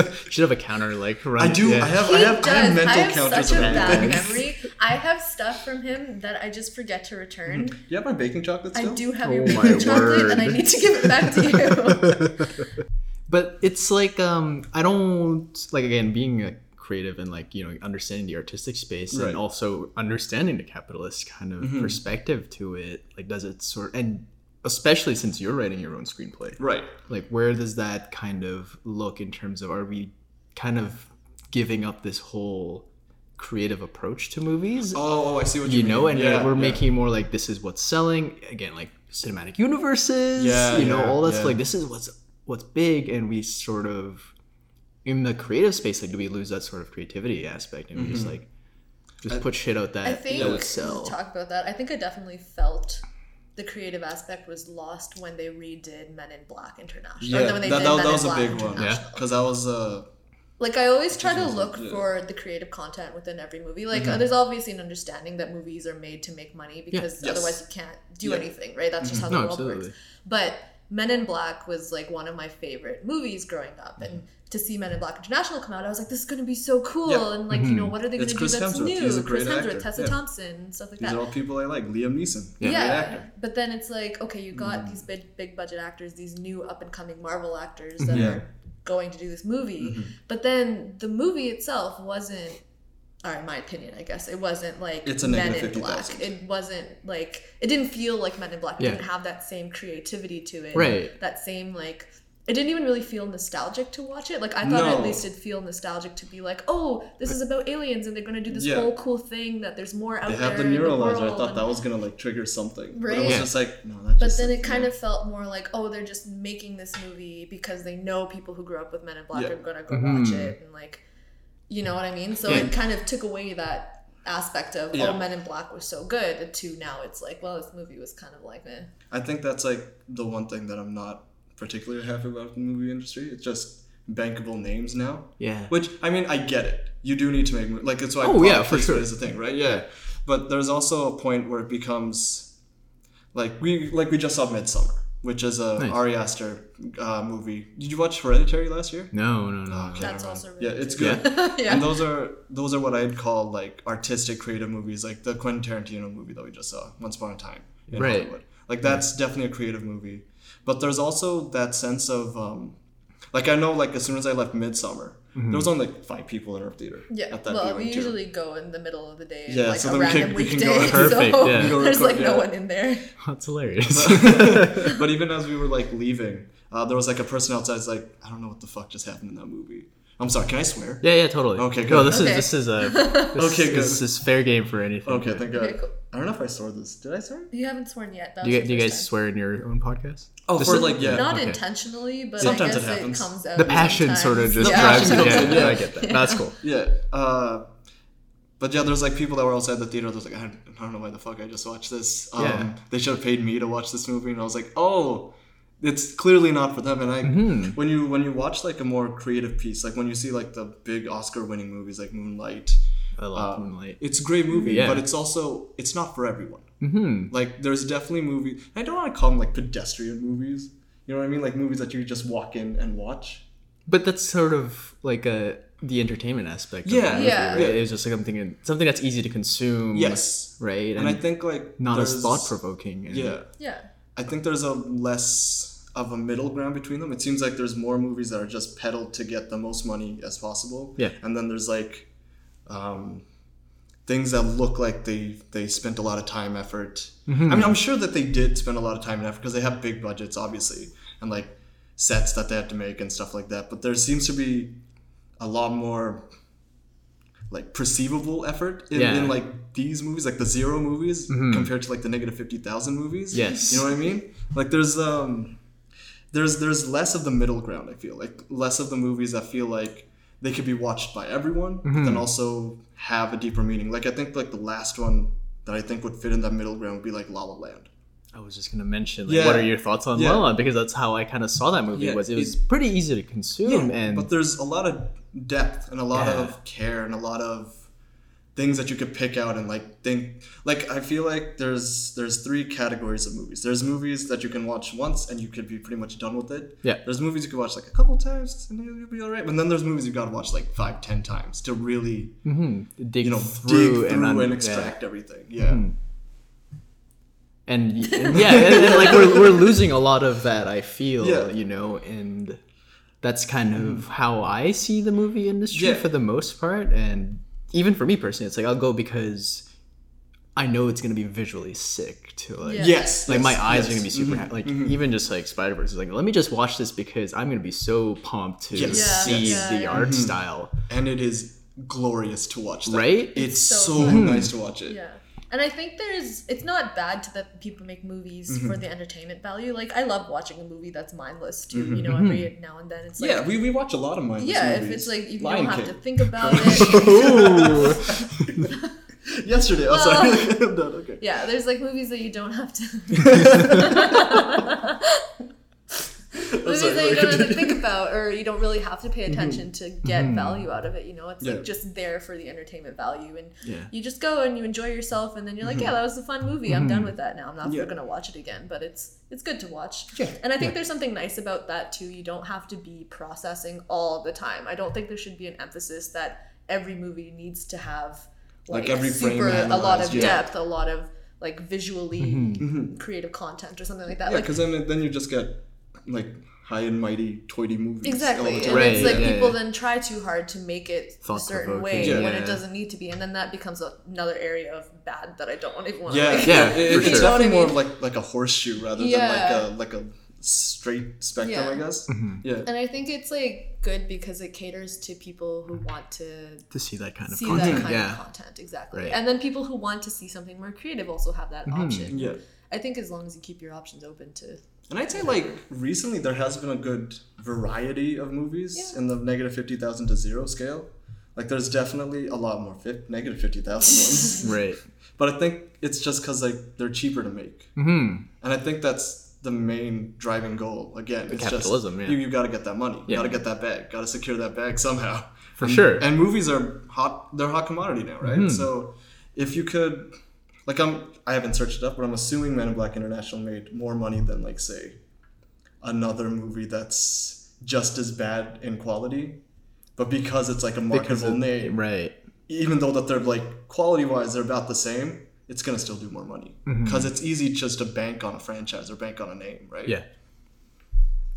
think. <laughs> <laughs> Should have a counter like run. I do. Yeah. I have. He I have. does. I have mental I have counters such of a bad everything. memory. I have stuff from him that I just forget to return. Mm-hmm. You have my baking chocolate Still? I do have Oh your baking chocolate, and I need to give it back to you. <laughs> but it's like um i don't like again being a creative and like you know understanding the artistic space Right. and also understanding the capitalist kind of Mhm. perspective to it like does it sort and especially since you're writing your own screenplay Right. like where does that kind of look in terms of are we kind of giving up this whole creative approach to movies Oh, oh, I see what you, you know mean. and yeah, we're yeah. making more like this is what's selling again like cinematic universes Yeah, you know yeah, all that's like this is what's what's big and we sort of in the creative space like do we lose that sort of creativity aspect and we just like just put shit out that I think that would sell talk about that. I think I definitely felt the creative aspect was lost when they redid Men in Black International. Yeah, when that, did that, Men that in was a big one. International. Because that was uh, Like I always try to Which is- look yeah. for the creative content within every movie. Like Mm-hmm. there's obviously an understanding that movies are made to make money because Yes. otherwise you can't do Yeah. anything, right? That's just how the No, world absolutely. works. But Men in Black was like one of my favorite movies growing up, Mm-hmm. and to see Men in Black International come out, I was like, this is going to be so cool. Yeah. And like, you know, what are they going to do Chris that's Hemsworth. new? He's a Chris great Hemsworth, actor. Tessa Yeah. Thompson, stuff like these that. are all people I like. Liam Neeson. Yeah. Yeah, Great actor. but then it's like okay, you got Mm. these big big budget actors, these new up and coming Marvel actors that Yeah. are going to do this movie. Mm-hmm. But then the movie itself wasn't or in my opinion, I guess it wasn't like It's a Men negative in Black. 50,000. It wasn't like it didn't feel like Men in Black. It Yeah. didn't have that same creativity to it. Right. That same like it didn't even really feel nostalgic to watch it. Like I thought No. at least it'd feel nostalgic to be like, oh, this is about aliens and they're gonna do this Yeah. whole cool thing that there's more out They there. have the in the neuralizer. I thought and- that was gonna like trigger something, Right. but it Right. was Yeah. just like no. That but just, then like, it kind no. of felt more like, oh, they're just making this movie because they know people who grew up with Men in Black Yeah. are gonna go Mhm. watch it, and like, you know what I mean. So Yeah. it kind of took away that aspect of Yeah. oh, Men in Black was so good. To now, it's like, well, this movie was kind of like, eh. I think that's like the one thing that I'm not particularly happy about the movie industry. It's just bankable names now. Yeah. Which I mean, I get it. You do need to make like it's why Oh, yeah, for sure. is the thing, right? Yeah. But there's also a point where it becomes like we like we just saw Midsommar, which is a Nice. Ari Aster uh, movie. Did you watch Hereditary last year? No, no, no. Okay. that's also really Yeah, it's good. good. <laughs> yeah. And those are those are what I'd call like artistic creative movies, like the Quentin Tarantino movie that we just saw, Once Upon a Time in Right. Hollywood. Like that's definitely a creative movie. But there's also that sense of um, like I know like as soon as I left Midsommar, there was only like five people in our theater. Yeah, At that well, we too. usually go in the middle of the day, Yeah, like so a then we can- random we can weekday. go- <laughs> Perfect, so yeah. Go there's like record, no one in there. <laughs> That's hilarious. <laughs> but even as we were like leaving, uh, there was like a person outside. It's like I don't know what the fuck just happened in that movie. I'm sorry. Can I swear? yeah, yeah, totally. Okay, No, this Okay. is this is a this, Okay, good. This is fair game for anything. Okay, thank God. Okay, cool. I don't know if I swore this. Did I swear? You haven't sworn yet. That Do you, do you guys time. swear in your own podcast? Oh, This for is- like yeah. Not okay. intentionally, but Sometimes I it guess it, happens. comes out. The passion sort of just Yeah. drives it. Passion Yeah, yeah. I get that. That's cool. Yeah. Uh, but yeah, there's like people that were outside the theater. That was like, I don't, I don't know why the fuck I just watched this. Um, Yeah. They should have paid me to watch this movie, and I was like, oh, it's clearly not for them. And I, Mhm. when you when you watch like a more creative piece, like when you see like the big Oscar-winning movies like Moonlight, I love uh, Moonlight. it's a great movie, Yeah. but it's also it's not for everyone. Mm-hmm. Like there's definitely movies. I don't want to call them like pedestrian movies. You know what I mean? Like movies that you just walk in and watch. But that's sort of like a the entertainment aspect. Yeah. the movie, Yeah. right? It's just like something something that's easy to consume. Yes. Right. And I think like not as thought provoking. Yeah. Yeah. I think there's a less of a middle ground between them. It seems like there's more movies that are just peddled to get the most money as possible. Yeah. And then there's like um, things that look like they they spent a lot of time effort. Mm-hmm. I mean, I'm sure that they did spend a lot of time and effort because they have big budgets, obviously, and like sets that they had to make and stuff like that. But there seems to be a lot more like perceivable effort in, Yeah. in like these movies, like the zero movies, compared to like the negative fifty thousand movies. Yes. you know what I mean. Like there's um, there's there's less of the middle ground. I feel like less of the movies that feel like they could be watched by everyone, but then mm-hmm. also have a deeper meaning. Like I think like the last one that I think would fit in that middle ground would be like La La Land. I was just gonna mention like, Yeah. what are your thoughts on Yeah. La La because that's how I kind of saw that movie. Yeah, was it it- was pretty easy to consume and but there's a lot of depth and a lot Yeah. of care and a lot of things that you could pick out and like think like I feel like there's there's three categories of movies. There's movies that you can watch once and you could be pretty much done with it. Yeah. There's movies you could watch like a couple times and you'll be all right. But then there's movies you've got to watch like five, ten times to really Mhm. dig you know through, dig through and, un- extract everything. Yeah. Mhm. and, and yeah, and, and, like we're, we're losing a lot of that. I feel, Yeah. you know, and that's kind of how I see the movie industry Yeah. for the most part. And even for me personally, it's like I'll go because I know it's gonna be visually sick to like. Yeah. Yes. Like yes, my eyes yes. are gonna be super Mhm. happy. Like even just like Spider Verse is like, let me just watch this because I'm gonna be so pumped to Yes. See yes. the Yeah, art Mhm. style. and it is glorious to watch. That. Right? It's, so so, nice to watch it. Yeah. And I think there's it's not bad to that people make movies Mm-hmm. for the entertainment value. Like I love watching a movie that's mindless too, you know, every now and then. It's like Mm-hmm. yeah, we, we watch a lot of mindless yeah, if it's like you Lion don't have to think about <laughs> it. <laughs> Yesterday, oh sorry. I'm done. <laughs> Okay. yeah, there's like movies that you don't have to <laughs> movies sorry, that you don't have to think about or you don't really have to pay <laughs> mm-hmm. attention to get mm-hmm. value out of it, you know? It's Yeah. like just there for the entertainment value and Yeah. you just go and you enjoy yourself and then you're like, mm-hmm. Yeah, that was a fun movie. I'm done with that now. I'm not Yeah. gonna watch it again. But it's it's good to watch. Yeah. And I think there's something nice about that too. You don't have to be processing all the time. I don't think there should be an emphasis that every movie needs to have Like like, every super a lot of depth, a lot of like visually creative content or something like that. Yeah, like because then then you just get like high and mighty toity movies. all Exactly. the And time. Right, it's like yeah, people yeah. then try too hard to make it a certain way Thought-provoking, when it doesn't need to be. And then that becomes another area of bad that I don't even want to Yeah, like. Yeah, It- it's sure. definitely You know what I more of like like a horseshoe rather Yeah. than like a like a straight spectrum, Yeah. I guess. Mm-hmm. Yeah. And I think it's like good because it caters to people who want to to see that kind of see content. that kind yeah. of content exactly Right. and then people who want to see something more creative also have that option Yeah. i think as long as you keep your options open to And I'd say like recently there has been a good variety of movies Yeah. in the negative fifty thousand to zero scale. Like there's definitely a lot more fi- negative fifty thousand ones. <laughs> Right. But I think it's just because like they're cheaper to make, Hmm. and I think that's the main driving goal. Again, it's capitalism, just yeah. you, you got to get that money, you Yeah. got to get that bag, got to secure that bag somehow. For And- sure. And movies are hot; they're a hot commodity now, right? Mhm. So if you could, like, I'm I haven't searched it up, but I'm assuming Men in Black International made more money than like say another movie that's just as bad in quality, but because it's like a marketable name, Right. even though that they're like quality wise they're about the same, it's gonna still do more money Mm-hmm. because it's easy just to bank on a franchise or bank on a name, right? Yeah.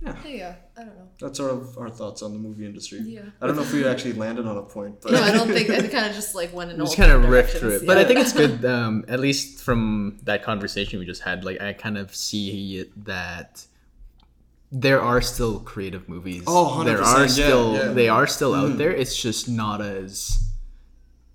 Yeah Yeah. i don't know That's sort of our thoughts on the movie industry. Yeah. I don't know if we actually landed on a point, but no i don't think i kind of just like went in <laughs> We all just kind of different riffed through directions, it, but I think it's good. <laughs> Um, at least from that conversation we just had, like I kind of see it that there are still creative movies. Oh, 100%, there are yeah, still yeah. they are still Mhm. out there. It's just not as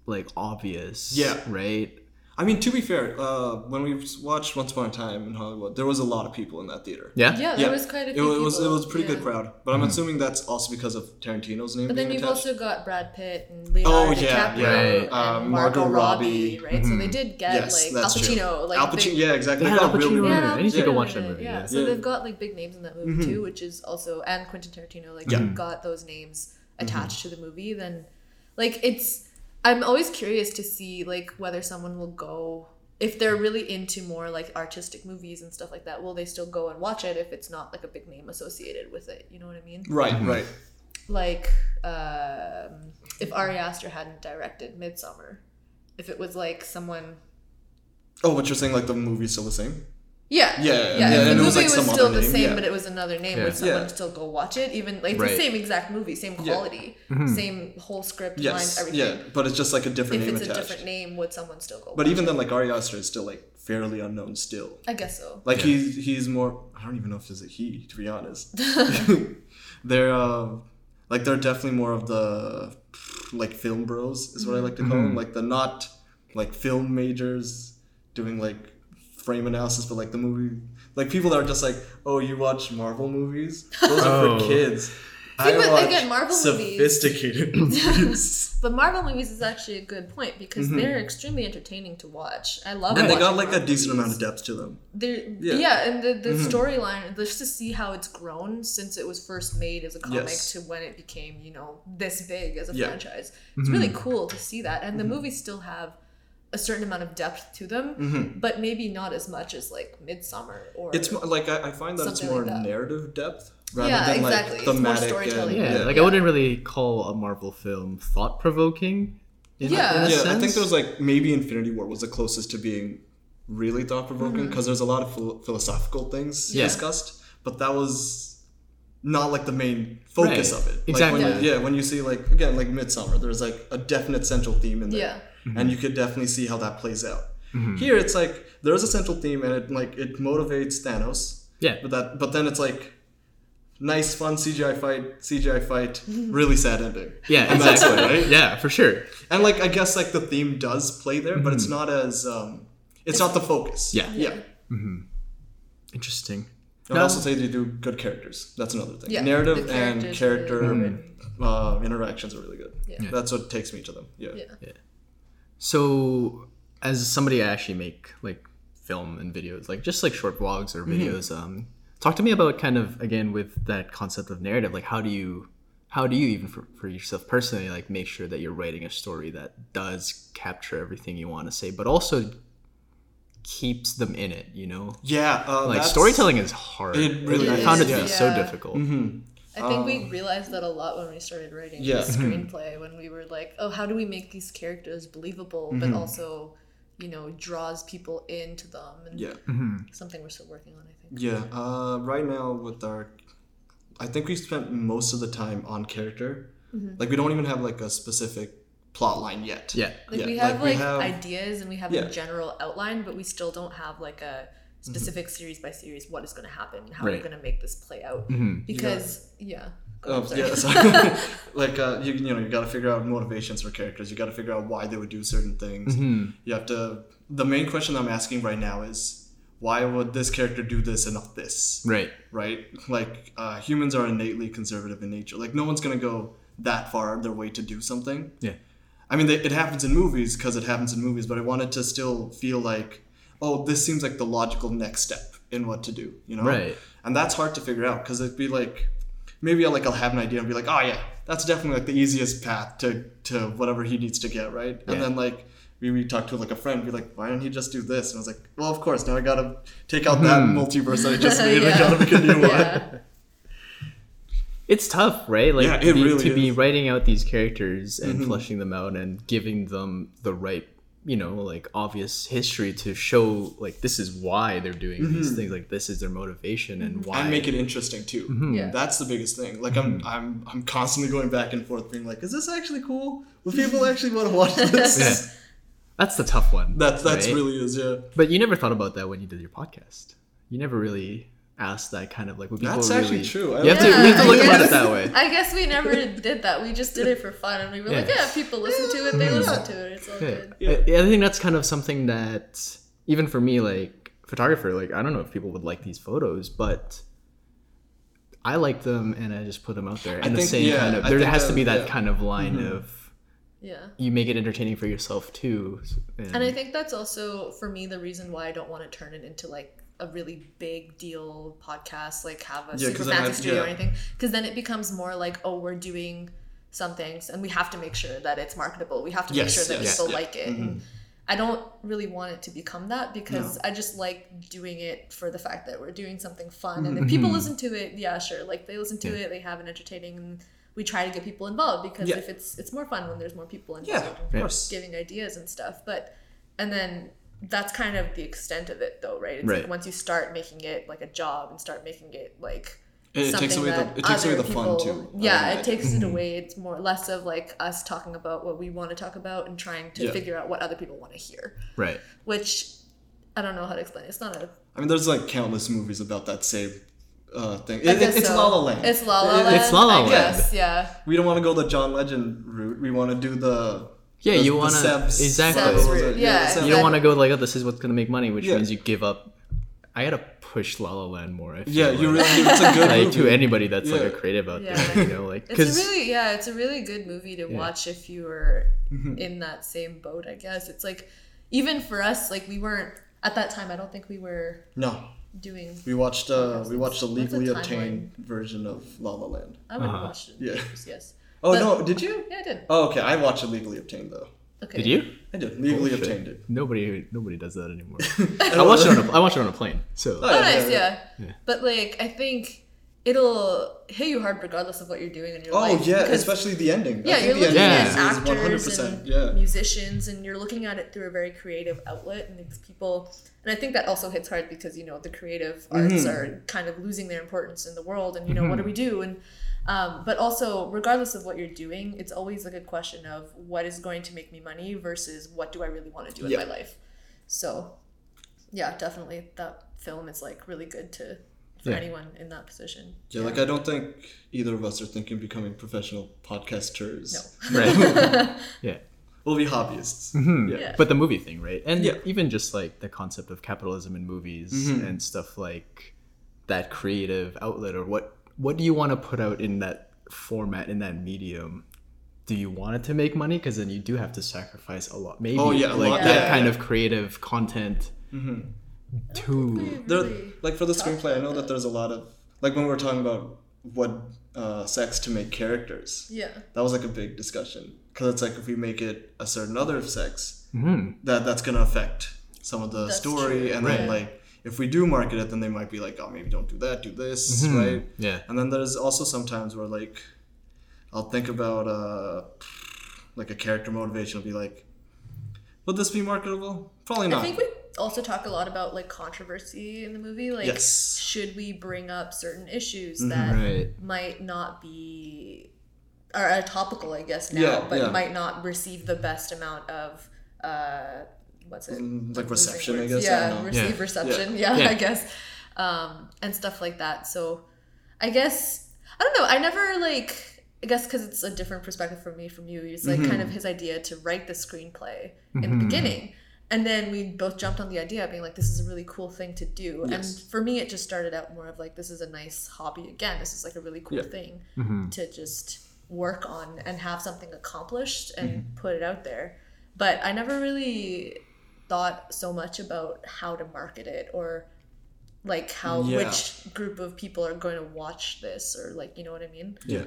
like obvious. Yeah. Right. I mean, to be fair, uh, when we watched Once Upon a Time in Hollywood, there was a lot of people in that theater. Yeah. yeah there was quite a It few was, it was, it was a pretty good crowd, but I'm assuming that's also because of Tarantino's name but then being you've attached. also got Brad Pitt and Leonardo Oh, yeah, DiCaprio yeah. and Um, Margot, Margot Robbie, Robbie. right? So they did get Yes, like that's Al true. Pacino, like Al Pacino, big, yeah, exactly. They They had got Al really Pacino in good- it. I need to go watch that movie, Yeah, yeah. so Yeah. they've got like big names in that movie too, which is also and Quentin Tarantino, like you've got those names attached to the movie. Then, like it's, I'm always curious to see like whether someone will go if they're really into more like artistic movies and stuff like that. Will they still go and watch it if it's not like a big name associated with it? You know what I mean? Right, right. Like um, if Ari Aster hadn't directed Midsommar, if it was like someone Oh, what you're saying, like the movie's still the same? Yeah, Yeah, yeah. yeah, if and the it movie was, like, was, still the name, same, yeah. but it was another name. Yeah. Would someone Yeah. still go watch it? Even like it's Right. the same exact movie, same Yeah. quality, Mhm. same whole script, Yes, lines, everything. yeah, but it's just like a different If name If it's a different name, would someone still go? But watch even it? then, like Ari Aster is still like fairly unknown still. I guess so. Like Yeah. he's he's more. I don't even know if it's a he to be honest. <laughs> <laughs> they're uh, like they're definitely more of the like film bros is what I like to call them. Mhm. Like the not like film majors doing like frame analysis, but like the movie like people that are just like, oh, you watch Marvel movies? <laughs> Those are Oh. for kids. See, but again, Marvel movies- sophisticated <laughs> movies. <laughs> But Marvel movies is actually a good point because Mhm. they're extremely entertaining to watch. I love. Them. And they got like a decent movies. amount of depth to them. They're, Yeah. yeah. and the, the Mhm. storyline, just to see how it's grown since it was first made as a comic Yes. to when it became, you know, this big as a Yeah. franchise. It's really cool to see that. And the movies still have a certain amount of depth to them, Mhm. but maybe not as much as like Midsommar or. It's mo- like I, I find that it's more like that. narrative depth rather Yeah, than exactly. like It's more thematic. storytelling. and, Yeah, yeah. like I wouldn't really call a Marvel film thought provoking. In, Yeah. in a yeah, I think there was like maybe Infinity War was the closest to being really thought provoking because there's a lot of phil- philosophical things Mm-hmm. Yeah. discussed, but that was not like the main focus Right. of it. Like, Exactly. when, yeah, when you see like again like Midsommar, there's like a definite central theme in there, Yeah. Mm-hmm. and you could definitely see how that plays out. Here, it's like there's a central theme, and it like it motivates Thanos. Yeah. But that, but then it's like nice, fun CGI fight, CGI fight, really sad ending. <laughs> Yeah, And that's exactly. it, right? Yeah, for sure. And like I guess like the theme does play there, but it's not as um, it's, not the focus. Yeah. yeah. Interesting. I'd No. also say they do good characters. That's another thing. Yeah, Narrative and character really good. uh, interactions are really good. Yeah. Yeah. That's what takes me to them. Yeah. Yeah. So, as somebody I actually make like film and videos, like just like short vlogs or Mm-hmm. videos, um, talk to me about kind of again with that concept of narrative. Like, how do you, how do you even for, for yourself personally, like make sure that you're writing a story that does capture everything you want to say, but also keeps them in it. You know, Yeah. Uh, like storytelling is hard. It really I is, found it to yeah. be so difficult. Mhm. I think we realized that a lot when we started writing Yeah. the screenplay. When we were like, "Oh, how do we make these characters believable, but also, you know, draws people into them?" And Yeah. Mm-hmm. something we're still working on. I think. Yeah. Uh, right now with our I think we spent most of the time on character. Mm-hmm. Like we don't even have like a specific plot line yet. Yeah. Like Yeah, we have like, we have- ideas and we have Yeah. a general outline, but we still don't have like a specific series by series what is going to happen, how Right. we're going to make this play out. Mhm. Because yeah, Oh, on, yeah, sorry. <laughs> <laughs> like uh, you, you know, you got to figure out motivations for characters. You got to figure out why they would do certain things. Mhm. You have to. The main question I'm asking right now is why would this character do this and not this? Right. Right? Like uh, humans are innately conservative in nature. Like no one's gonna go that far their way to do something. Yeah. I mean, they, it happens in movies because it happens in movies, but I wanted to still feel like, oh, this seems like the logical next step in what to do. You know? Right. And that's hard to figure out because it'd be like, maybe I'll like I'll have an idea and be like, oh yeah, that's definitely like the easiest path to to whatever he needs to get right. And then like we we talk to like a friend, be like, why don't he just do this? And I was like, well, of course. Now I gotta take out that multiverse that I just <laughs> made. I gotta make a new one. yeah. <laughs> It's tough, right? Like Yeah, it be- really to be is. Mm-hmm. writing out these characters and fleshing them out and giving them the right, you know, like obvious history to show like this is why they're doing these mm-hmm. things, like this is their motivation and mm-hmm. why. Mm-hmm. And make it interesting too. Mm-hmm. Yeah. That's the biggest thing. Like I'm I'm I'm constantly going back and forth, being like, is this actually cool? Will people actually want to watch <laughs> this? Yeah. That's the tough one. That's that's right? really is yeah. But you never thought about that when you did your podcast. You never really asked that kind of like. Would people That's really... actually true. I You have, like to, you have to I look at it guess- <laughs> that way. I guess we never did that. We just did it for fun, and we were like, Yeah. yeah, people listen to it. They hmm. listen to it. It's all Yeah. good. Yeah. I, I think that's kind of something that even for me, like photographer, like I don't know if people would like these photos, but I like them and I just put them out there. And the think- same yeah, kind of there think has to be that yeah. kind of line mm-hmm. of Yeah. you make it entertaining for yourself too. And I think that's also for me the reason why I don't want to turn it into like a really big deal podcast, like have a Yeah, super fancy studio or anything. Because then it becomes more like, oh, we're doing some things and we have to make sure that it's marketable. We have to make sure that yes, people yeah. like it. And I don't really want it to become that because I just like doing it for the fact that we're doing something fun. And if mm-hmm. people mm-hmm. listen to it, yeah, sure. Like they listen to it, they have an entertaining we try to get people involved because Yeah. if it's it's more fun when there's more people Yeah, involved of course. giving ideas and stuff. But and then that's kind of the extent of it though, right? It's Right. like once you start making it like a job and start making it like It, it takes away the it takes away the fun too. Yeah, it takes it away. It's more less of like us talking about what we want to talk about and trying to Yeah. figure out what other people want to hear. right. Which I don't know how to explain. It's not a. I mean, there's like countless movies about that same uh, thing. It, it, it's so. La La Land. It's La La It- Land. It's La La I Land. guess, yeah. We don't want to go the John Legend route. We want to do the Yeah, the- you want to exactly. Sebs what was route, it? yeah, the You don't want to go like, oh, this is what's gonna make money, which Yeah. means you give up. I gotta push La La Land more. I feel Yeah, like. you really. It's a good <laughs> like movie. to anybody that's like a creative out Yeah. there, you know, like It's a because really yeah, it's a really good movie to watch if you were in that same boat. I guess it's like even for us, like we weren't at that time. I don't think we were No, doing. we watched. Uh, we watched the What's the legally obtained version of La La Land. I would have Uh-huh. watched it. Yeah. Yes. Oh But- no, did you? Yeah, I did. Oh, okay. I watched it legally obtained though. Okay. did you? I did legally Bullshit. obtained it. Nobody, nobody does that anymore. <laughs> I watched it on a, I watched it on a plane. So Oh, Oh, nice. yeah. Yeah. But like, I think it'll hit you hard regardless of what you're doing in your Oh life. Oh yeah, because- especially the ending. Yeah, I you're the looking ending at is actors 100%. and Yeah. musicians, and you're looking at it through a very creative outlet, and these people. And I think that also hits hard because you know the creative arts Mm-hmm. are kind of losing their importance in the world, and you know what do we do? And um, but also, regardless of what you're doing, it's always like a question of what is going to make me money versus what do I really want to do in Yeah. my life. So, yeah, definitely that film is like really good to for Yeah. anyone in that position. Yeah, like I don't think either of us are thinking becoming professional podcasters. No. <laughs> right, <laughs> yeah. We'll be hobbyists. Hmm. Yeah. Yeah. But the movie thing, right? And Yeah. even just like the concept of capitalism in movies Mm-hmm. and stuff like that creative outlet or what what do you want to put out in that format in that medium? Do you want it to make money? Because then you do have to sacrifice a lot. Maybe Oh, yeah, like lot, that yeah. kind of creative content to There, Really like for the screenplay, I know that that. there's a lot of like when we were talking about what uh, sex to make characters. Yeah. That was like a big discussion because it's like if we make it a certain other sex, Mhm. that that's gonna affect some of the That's story, true. and then like if we do market it, then they might be like, oh, maybe don't do that, do this, Mhm. right? Yeah. And then there's also sometimes where like I'll think about uh like a character motivation. I'll be like, would this be marketable? Probably not. I think we also talk a lot about like controversy in the movie. Like, Yes. should we bring up certain issues Mhm. that Right. might not be are uh, topical, I guess now, Yeah, but yeah. might not receive the best amount of uh, what's it? Mm, like reception, I words. guess. I Yeah, don't know. receive Yeah. reception. Yeah, Yeah. I guess, um, and stuff like that. So, I guess I don't know. I never like. I guess because it's a different perspective from me from you. It's like Mm-hmm. kind of his idea to write the screenplay in the Mhm. beginning. And then we both jumped on the idea of being like, this is a really cool thing to do. Yes. And for me, it just started out more of like, this is a nice hobby. Again, this is like a really cool Yeah. thing Mhm. to just work on and have something accomplished and Mm-hmm. put it out there. But I never really thought so much about how to market it or like how Yeah. which group of people are going to watch this or like you know what I mean? Yeah.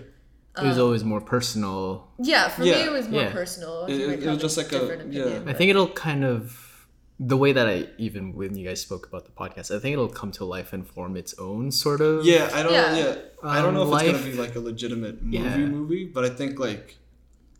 It was always more personal. Yeah, for Yeah. me it was more Yeah. personal. It- You it- it was just like a- different yeah. opinion, I think it'll kind of the way that I even when you guys spoke about the podcast, I think it'll come to life and form its own sort of. Yeah, I don't. Yeah. Yeah, I don't know if Um, it's gonna be like a legitimate movie Yeah. movie, but I think like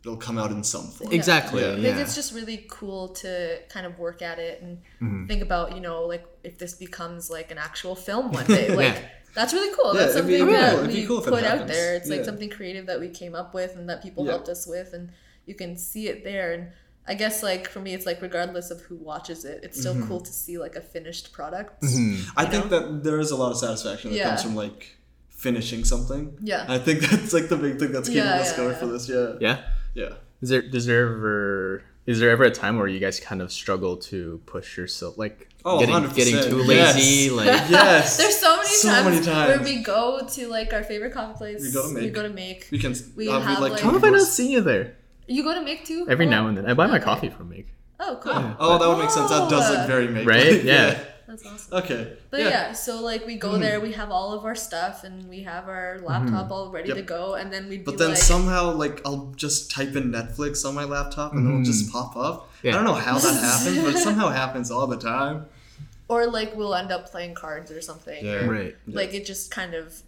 it'll come out in some form. Exactly. Yeah. Yeah. I think it's just really cool to kind of work at it and Mm-hmm. think about, you know, like if this becomes like an actual film one day. <laughs> Like Yeah. that's really cool. Yeah, that's it'd be something that It'd we cool put out there. It's like something creative that we came up with and that people Yeah. helped us with and you can see it there and I guess like for me it's like regardless of who watches it, it's Mm-hmm. still cool to see like a finished product. Mhm. I you think that there is a lot of satisfaction that Yeah. comes from like finishing something. Yeah. And I think <laughs> that's like the big thing that's keeping Yeah, us yeah, going yeah. for this. Yeah. Yeah. Yeah. Is there is there ever is there ever a time where you guys kind of struggle to push yourself like Oh, getting 100%. getting too Yes. lazy like <laughs> Yes. There's so many, So times many times. where we go to like our favorite coffee place. We go to make We make. go to make. We can. We uh, have, like- How have I not seen you there? You go to make too? Every Oh. now and then. I buy my Okay. coffee from Make. Oh, cool. Oh, that would make sense. That does look very make. Right? <laughs> Yeah. That's awesome. Okay. But yeah. so like we go Mhm. there, we have all of our stuff, and we have our laptop all ready Yep. to go, and then we'd But be then like, somehow, like, I'll just type in Netflix on my laptop and it'll just pop up. Yeah. I don't know how that happens, but it <laughs> somehow happens all the time. or like we'll end up playing cards or something. Yeah. or, Right. Like it just kind of,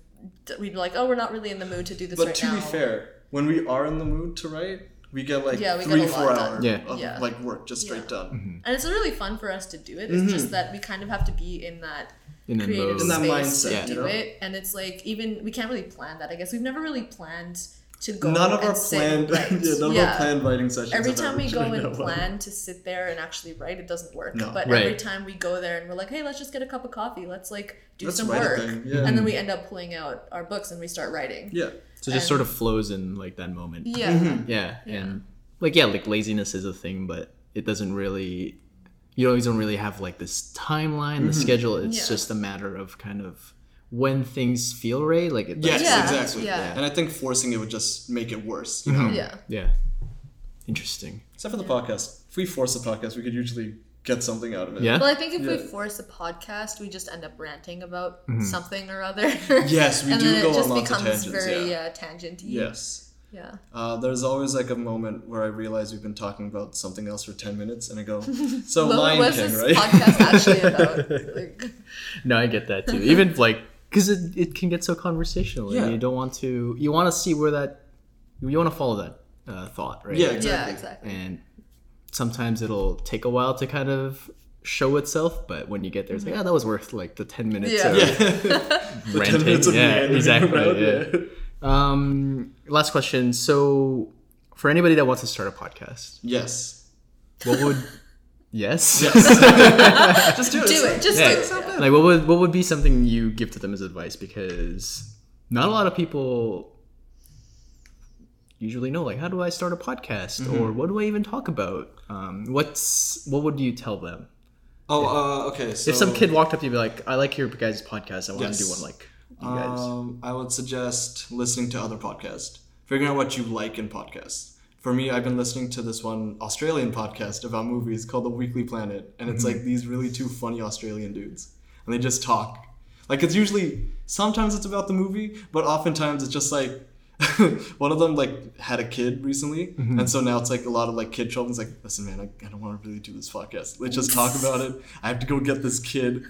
we'd be like, oh, we're not really in the mood to do this But right to now. be fair, when we are in the mood to write, we get like Yeah, we three, a lot four done. hours Yeah. of Yeah. like work just straight Yeah. done. and it's really fun for us to do it. It's Mhm. just that we kind of have to be in that In creative. In that space mindset, to Yeah. do it, and it's like even we can't really plan that. I guess we've never really planned to go. None of and our sit planned, and <laughs> write. yeah, none of our planned writing sessions. Every time we go and out well. plan to sit there and actually write, it doesn't work. No. But Right. every time we go there and we're like, hey, let's just get a cup of coffee. Let's like do Let's some work. yeah. And then we end up pulling out our books and we start writing. Yeah. So it just and- sort of flows in like that moment. Yeah. Mhm. Yeah, Yeah. and like yeah, like laziness is a thing, but it doesn't really. You always don't really have like this timeline, the schedule. It's Yeah. just a matter of kind of when things feel right. Like it, Yes, Yeah, exactly. yeah. And I think forcing it would just make it worse. You know. Yeah. yeah, interesting. Except for the podcast. If we force the podcast, we could usually get something out of it. Yeah, Well, I think if we force a podcast, we just end up ranting about something or other. <laughs> Yes, we and do then go it on just lots of becomes tangents, very yeah. uh, tangenty. Yes. Yeah. Uh, there's always like a moment where I realize we've been talking about something else for 10 minutes and I go, so <laughs> what Lion King, this right? podcast actually <laughs> about? Like, no, I get that too. Even like because it, it can get so conversational, Yeah. and you don't want to. You want to see where that. You want to follow that uh, thought, right? Yeah, yeah, Exactly. exactly. and sometimes it'll take a while to kind of show itself but when you get there it's like yeah that was worth like the 10 minutes Yeah. of yeah. <laughs> <laughs> the 10 minutes of yeah exactly around, yeah. um last question so for anybody that wants to start a podcast Yes. what would <laughs> yes Just do it. do it. Just Yeah. do it. like what would what would be something you give to them as advice because not a lot of people usually know like how do i start a podcast Mm-hmm. or what do i even talk about um, what's what would you tell them Oh, uh, okay. So if some kid walked up to you be like i like your guys podcast i want Yes. to do one like you guys Um, I would suggest listening to other podcasts, figuring out what you like in podcasts. For me, I've been listening to this one Australian podcast about movies called The Weekly Planet, and it's like these really two funny Australian dudes, and they just talk. Like it's usually sometimes it's about the movie, but oftentimes it's just like <laughs> one of them like had a kid recently, mm-hmm. and so now it's like a lot of like kid trouble. It's like, listen, man, I, I don't want to really do this podcast. Let's just talk about it. I have to go get this kid.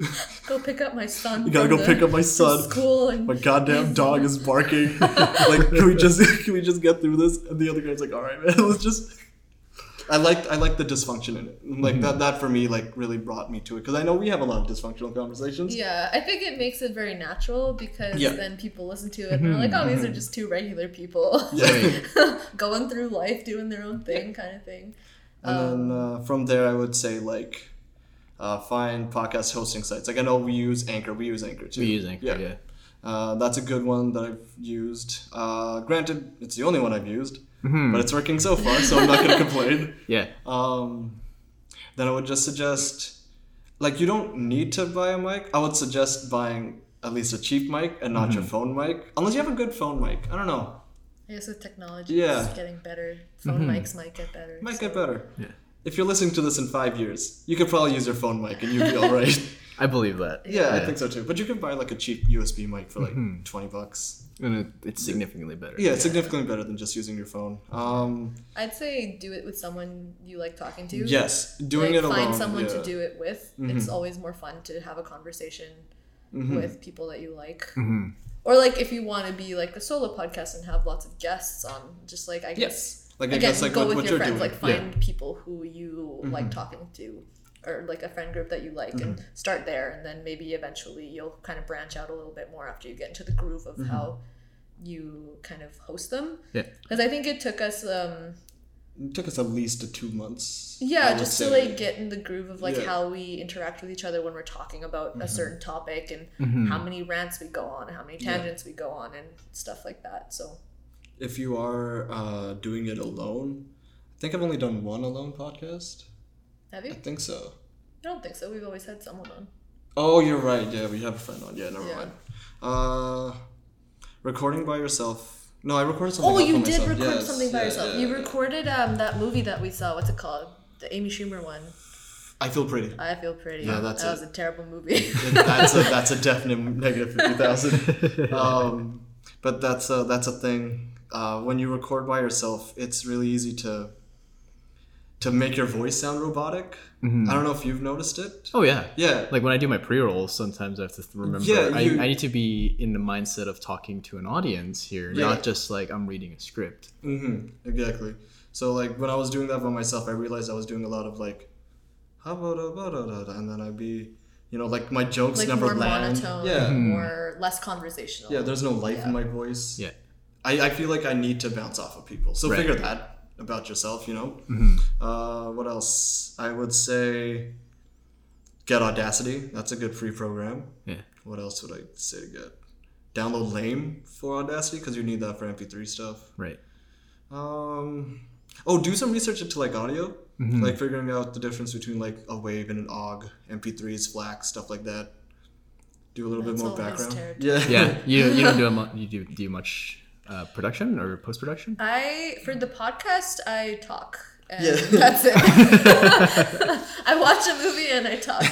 <laughs> Go pick up my son. You gotta go the- pick up my son. School and My goddamn <laughs> dog is barking. like, can we just can we just get through this? And the other guy's like, all right, man, let's just. I like I like the dysfunction in it. Like that that for me like really brought me to it because I know we have a lot of dysfunctional conversations. Yeah, I think it makes it very natural because Yeah. then people listen to it and they're like, oh, these are just two regular people Yeah. <laughs> going through life, doing their own thing, kind of thing. And then uh, from there, I would say like uh, find podcast hosting sites. Like I know we use Anchor. We use Anchor too. We use Anchor, yeah. Uh, that's a good one that I've used. Uh, granted, it's the only one I've used, Mhm. but it's working so far, so I'm not gonna complain. <laughs> Yeah. Um, then I would just suggest, like, you don't need to buy a mic. I would suggest buying at least a cheap mic and not Mm-hmm. your phone mic, unless you have a good phone mic. I don't know. I guess with technology, Yeah. it's getting better. Phone mics might get better. Might so- get better. Yeah. If you're listening to this in five years, you could probably use your phone mic and you'd be all right. <laughs> I believe that. yeah, I think so too. But you can buy like a cheap USB mic for like Mm-hmm. twenty bucks. And it, it's significantly better. Yeah, it's significantly better than just using your phone. Um, I'd say do it with someone you like talking to. yes, doing like, it alone. Find someone yeah. to do it with. Mhm. It's always more fun to have a conversation Mhm. with people that you like. hmm Or like if you want to be like a solo podcast and have lots of guests on, just like I guess Yes. Like I again guess like go what, with what your friends, doing. like find people who you like Mhm. talking to, or like a friend group that you like, and Mm-hmm. start there, and then maybe eventually you'll kind of branch out a little bit more after you get into the groove of Mm-hmm. how you kind of host them. Yeah. Because I think it took us um It took us at least two months. Yeah just to like get in the groove of like Yeah. Mm-hmm. how we interact with each other when we're talking about a certain topic and Mm-hmm. how many rants we go on how many tangents we go on and stuff like that so if you are uh, doing it alone, I think I've only done one alone podcast. Have you I think so. i don't think so we've always had someone on Oh, you're right. Yeah, we have a friend on. Yeah, never Yeah. mind. Uh, recording by yourself. No, I recorded something. oh you did myself. record Yes, something by yeah, yourself yeah, you recorded um that movie that we saw what's it called the amy schumer one I feel pretty. i feel pretty Yeah, that's that it. was a terrible movie <laughs> that's a that's a <laughs> definite negative fifty thousand. <laughs> Um, but that's a that's a thing. Uh, when you record by yourself, it's really easy to to make your voice sound robotic. Mhm. I don't know if you've noticed it. Oh yeah. Yeah, Like when I do my pre-rolls, sometimes I have to th- remember Yeah, I, you- I need to be in the mindset of talking to an audience here, Yeah. not just like I'm reading a script. Mm-hmm. Exactly. So like when I was doing that by myself, I realized I was doing a lot of like, "Ha, ba, da, ba, da, da, da," and then I'd be, you know, like my jokes like never more land. monotone Yeah. more less conversational Yeah. There's no life Yeah. in my voice. Yeah. I, I feel like I need to bounce off of people. So Right. figure that about yourself. You know. Mhm. Uh, what else? I would say get Audacity. That's a good free program. Yeah. What else would I say to get? Download Lame for Audacity because you need that for MP3 stuff. Right. Um, oh, do some research into like audio, Mhm. like figuring out the difference between like a wave and an OGG, MP3s, FLAC, stuff like that. Do a little That's bit more background. Yeah. Yeah. You you don't do a <laughs> mu- you do do much uh, production or post production? I for the podcast I talk. And Yeah. <laughs> that's it. <laughs> <laughs> I watch a movie and I talk.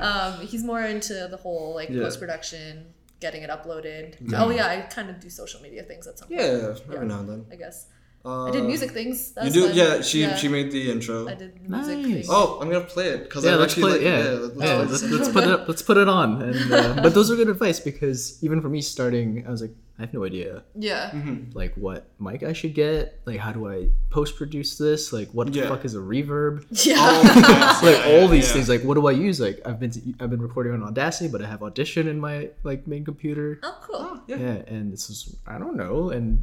Um, he's more into the whole like Yeah. post production, getting it uploaded. Oh yeah, I kind of do social media things at some point. yeah, every Yeah. now and then. I guess Uh, I did music things. That You do? fun. Yeah. She Yeah. she made the intro. I did music Nice. things. Oh, I'm gonna play it because yeah, I let's actually play. like, yeah, let's yeah, let's, let's put it up. Let's put it on. And uh, <laughs> but those are good advice because even for me starting, I was like, I have no idea Yeah. Mhm. like what mic I should get. Like how do I post produce this? Like what the Yeah. fuck is a reverb? <laughs> Yeah. Oh, <laughs> like all these yeah. things. Like what do I use? Like I've been I've been recording on Audacity, but I have Audition in my like main computer. oh, cool. Oh, yeah. Yeah, and this is I don't know, and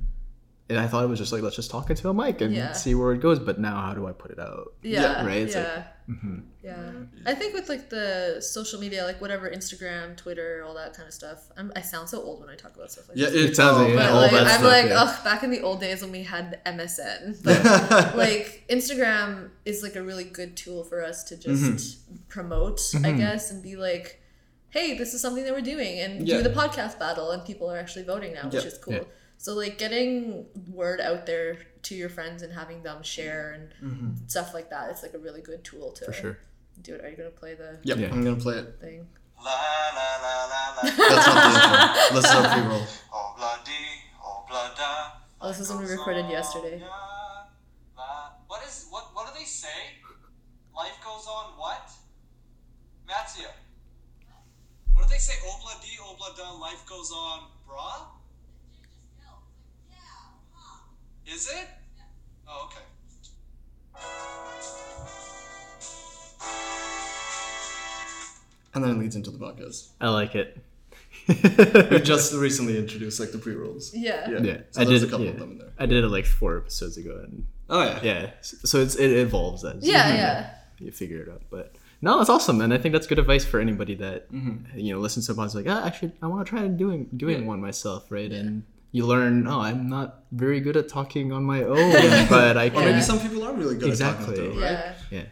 and I thought it was just like let's just talk into a mic and Yeah. see where it goes. But now how do I put it out? Yeah. right, it's like- yeah. Mhm. Yeah, I think with like the social media, like whatever Instagram, Twitter, all that kind of stuff. I'm, I sound so old when I talk about stuff like Yeah, this. it, sounds oh, like- yeah, all like, that I'm stuff, like, yeah. oh, back in the old days when we had MSN. But <laughs> like Instagram is like a really good tool for us to just Mm-hmm. promote, I guess, and be like, hey, this is something that we're doing, and Yeah. do the podcast battle, and people are actually voting now, which Yeah. is cool. Yeah. So like getting word out there to your friends and having them share and Mm-hmm. stuff like that, it's like a really good tool to For sure. do it. Are you gonna play the Yep, Yeah. I'm gonna play it. thing? La la la la la. That's not the intro. Let's not pre-roll. Oh bloody, blada. This is when we recorded yesterday. What is what? What do they say? Life goes on. What? Matsuya. What do they say? Obla di, obla da. Life goes on. Bra. Is it? Yeah. Oh, okay. And then it leads into the podcast. I like it. <laughs> we just <laughs> recently introduced like the pre rolls. Yeah. Yeah. yeah. So I did a couple yeah. of them in there. I did it like four episodes ago, and oh yeah, yeah. So it's it evolves as yeah, you yeah. You figure it out, but no, it's awesome, and I think that's good advice for anybody that mm-hmm. you know listens to podcasts. Like, ah, actually, I want to try doing doing yeah. one myself, right? And you learn, oh, I'm not very good at talking on my own, <laughs> but I can. Or maybe some people are really good Exactly. at talking through, right? Yeah. Yeah.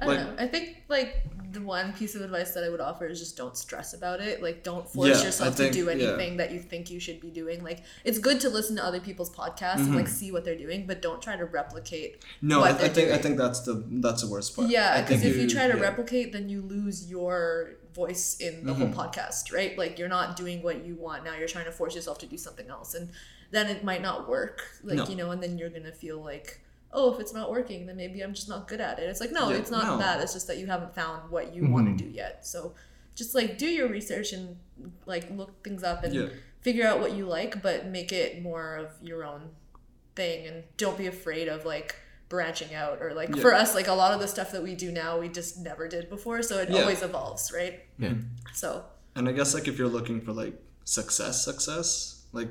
I don't Like- know. I think like the one piece of advice that I would offer is just don't stress about it. Like don't force Yeah, yourself think- to do yeah. anything that you think you should be doing. Like it's good to listen to other people's podcasts and mm-hmm. like see what they're doing, but don't try to replicate. No, what I, I they're think I think that's the that's the worst part. Yeah, because think if you try to yeah. replicate, then you lose your voice in the Mm-hmm. whole podcast, right? Like you're not doing what you want now. You're trying to force yourself to do something else, and then it might not work. Like No. you know, and then you're gonna feel like, oh, if it's not working, then maybe I'm just not good at it. It's like no, Yeah, it's not no. that. It's just that you haven't found what you want to do yet. So just like do your research and like look things up and Yeah. figure out what you like, but make it more of your own thing and don't be afraid of like branching out or like Yeah. for us like a lot of the stuff that we do now we just never did before so it Yeah. always evolves right Yeah. so And I guess like if you're looking for like success, success, like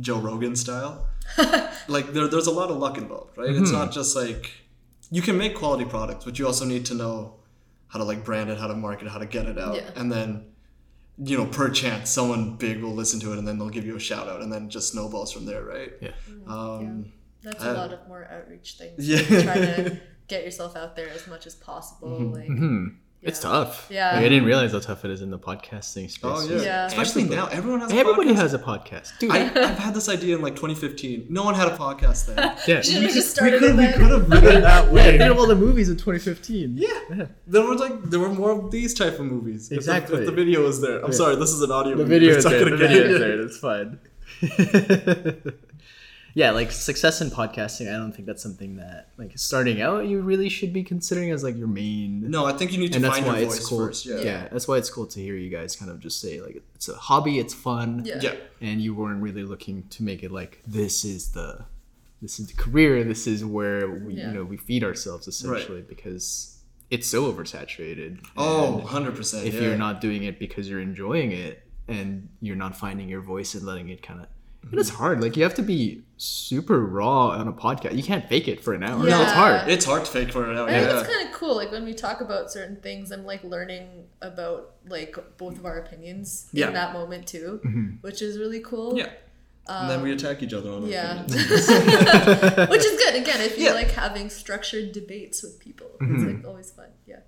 Joe Rogan style, <laughs> like there, there's a lot of luck involved, right? It's not just like you can make quality products, but you also need to know how to like brand it, how to market it, how to get it out, Yeah. and then you know, per chance, someone big will listen to it, and then they'll give you a shout out, and then just snowballs from there, right? Yeah. Um, that's a lot of more outreach things Yeah. try to <laughs> get yourself out there as much as possible like Hmm. It's tough. Yeah. Like, I didn't realize how tough it is in the podcasting space. Oh yeah. Yeah. Especially now, everyone has. A Everybody podcast. has a podcast, dude. I, I've had this idea in like 2015. No one had a podcast then. <laughs> yeah. Should have just started could, with we could have written that <laughs> Yeah, way. think of all the movies in 2015. Yeah. There were like there were more of these type of movies. If the- Exactly. If the, video was there. I'm sorry, this is an audio. The movie. video is there. The video it. is there. That's fine. Yeah, like success in podcasting, I don't think that's something that like starting out you really should be considering as like your main. No, I think you need to and that's find why your it's voice cool. first. Yeah. Yeah. that's why it's cool to hear you guys kind of just say like it's a hobby, it's fun. Yeah. Yeah. and you weren't really looking to make it like this is the this is the career this is where we Yeah. you know we feed ourselves essentially because it's so oversaturated Oh, 100 percent. if you're not doing it because you're enjoying it and you're not finding your voice and letting it kind of and it's hard like you have to be super raw on a podcast you can't fake it for an hour Yeah. it's hard it's hard to fake for it out. I think Yeah. it's kind of cool. Like when we talk about certain things, I'm like learning about like both of our opinions Yeah. in that moment too, mm-hmm. which is really cool. Yeah. and then we um, attack each other on our Yeah. opinions. <laughs> Which is good. Again, if you Yeah. like having structured debates with people, it's mm-hmm. like always fun. Yeah.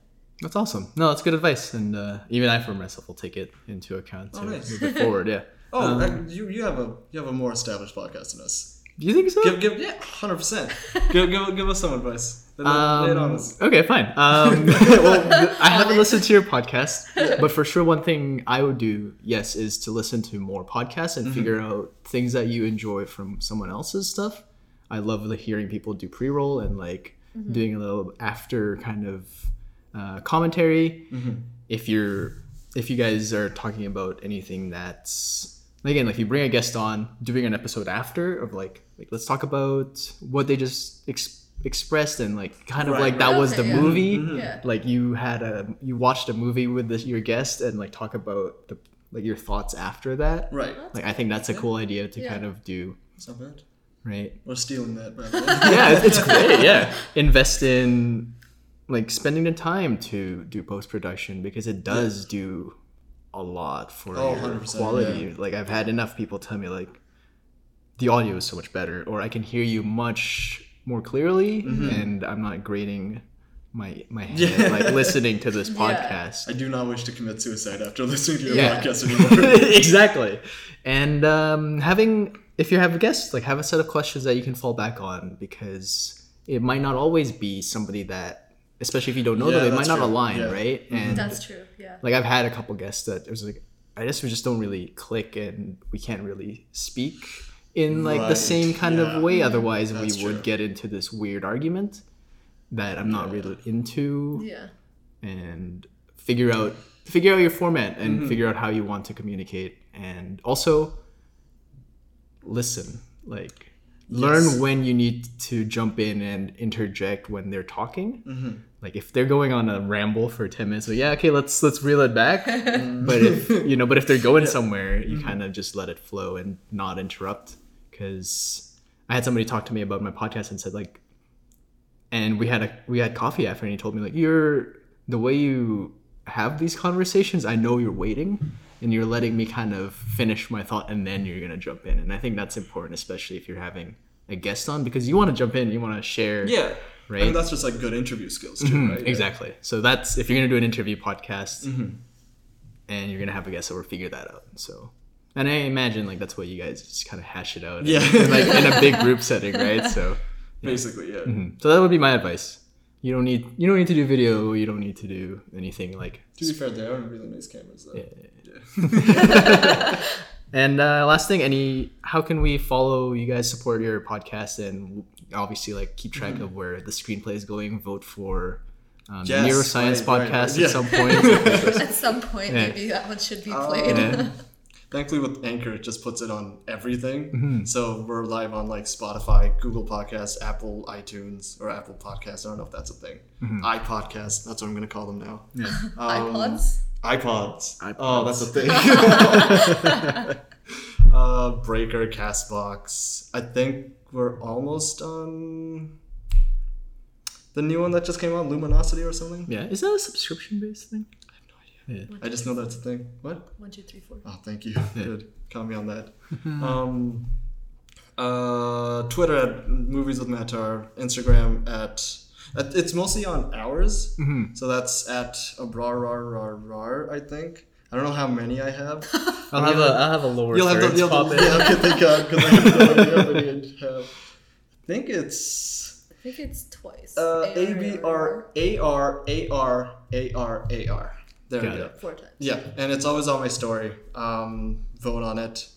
that's awesome no that's good advice and uh, even i for myself will take it into account to Oh, nice. move it forward yeah <laughs> Oh, Um, that- you you have a you have a more established podcast than us. do you think so Give give yeah, hundred percent. <laughs> Give give give us some advice. Lay lay it Um, okay, fine. <laughs> Um, well, I haven't listened to your podcast, <laughs> but for sure, one thing I would do, yes, is to listen to more podcasts and figure out things that you enjoy from someone else's stuff. I love the hearing people do pre roll and like doing a little after kind of uh, commentary. If you're, if you guys are talking about anything that's again, like if you bring a guest on, doing an episode after of like, like let's talk about what they just ex- expressed and like kind of Right, like that right. was the yeah. movie. Mm-hmm. Yeah. Like you had a you watched a movie with this, your guest and like talk about the like your thoughts after that. Right. Like I think that's a cool idea to Yeah. kind of do, It's not bad. right? We're stealing that, by the <laughs> way. yeah, it's, it's great. <laughs> Yeah, invest in like spending the time to do post production because it does do a lot for Oh, your quality. yeah. Like I've had enough people tell me like the audio is so much better, or I can hear you much more clearly, and I'm not grading my my <laughs> head Mm-hmm. Yeah. like listening to this Yeah. podcast. I do not wish to commit suicide after listening to your Yeah. podcast <laughs> anymore. exactly. And um, having, if you have a guest, like have a set of questions that you can fall back on because it might not always be somebody that, especially if you don't know Yeah, them, it might not true. align, Yeah. Mm-hmm. right? And That's true. Yeah. like I've had a couple guests that it was like, I guess we just don't really click and we can't really speak in like the same kind yeah. of way. Otherwise, we That's would true. get into this weird argument that I'm not really into Yeah. and figure out figure out your format and Mm-hmm. figure out how you want to communicate and also listen like learn when you need to jump in and interject when they're talking Mm-hmm. like if they're going on a ramble for 10 minutes, so yeah, okay, let's let's reel it back. <laughs> but if you know, but if they're going somewhere, you kind of just let it flow and not interrupt. Because I had somebody talk to me about my podcast and said like, and we had a we had coffee after, and he told me like, you're the way you have these conversations. I know you're waiting. And you're letting me kind of finish my thought, and then you're gonna jump in, and I think that's important, especially if you're having a guest on, because you want to jump in, you want to share, Yeah. right? I mean, that's just like good interview skills too, Mhm, right? Yeah. Exactly. So that's if you're gonna do an interview podcast, Mm-hmm. and you're gonna have a guest over, figure that out. So, and I imagine like that's what you guys just kind of hash it out, Yeah. in, like in a big <laughs> group setting, right? So, Basically, yeah. mhm. so that would be my advice. You don't need you don't need to do video. You don't need to do anything like. To be fair, they are really nice cameras though. Yeah. Yeah. <laughs> And uh, last thing, any how can we follow you guys, support your podcast, and obviously like keep track of where the screenplay is going? Vote for um, the Yes, neuroscience right, right, podcast right. Yeah. at some point. <laughs> At some point, Yeah. maybe that one should be Um, played. Yeah. <laughs> Thankfully, with Anchor, it just puts it on everything. Mm-hmm. So we're live on like Spotify, Google Podcasts, Apple iTunes, or Apple Podcasts. I don't know if that's a thing. Mm-hmm. iPodcast. That's what I'm gonna call them now. Yeah. Um, iPods. iPods. iPods. Oh, that's a thing. <laughs> uh, Breaker, Castbox. I think we're almost on the new one that just came out, Luminosity or something. Yeah, is that a subscription based thing? I have no idea. Yeah. One, I just know that's a thing. What? One, two, three, four. Oh, thank you. Good. Caught me on that. <laughs> um, uh, Twitter at Movies with Matar. Instagram at. At- It's mostly on ours. Mhm. So that's at abrarar, I think. I don't know how many I have. <laughs> I'll have a I'll have a lower You'll have the, thirds you'll pop <laughs> have in. the, yeah, okay, because I have no idea how many I have. Think it's I think it's twice. uh, A AR. B R A R A R A R A R. There Got we go. it. Four times. Yeah, and it's always on my story. Um, vote on it.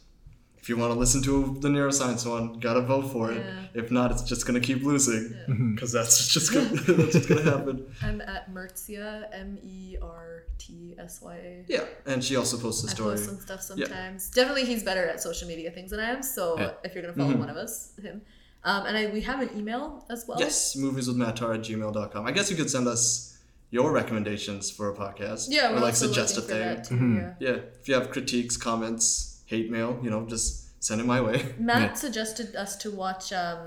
If you want to listen to the neuroscience one, gotta vote for it. Yeah. If not, it's just gonna keep losing Mm-hmm. <laughs> because that's just gonna <laughs> that's just gonna happen. I'm at Mertzia, M E R T S Y A. Yeah, and she also posts a I story. I post some stuff sometimes. Definitely, he's better at social media things than I am. So Yeah. if you're gonna follow Mm-hmm. one of us, him. Um, and I, we have an email as well. Yes, movieswithmatar at gmail.com. I guess you could send us your recommendations for a podcast. Yeah, or we're like also suggest a looking for thing. that too. Mm-hmm. Yeah. Yeah, if you have critiques, comments, hate mail, you know, just send it my way. <laughs> Matt Yeah. suggested us to watch um,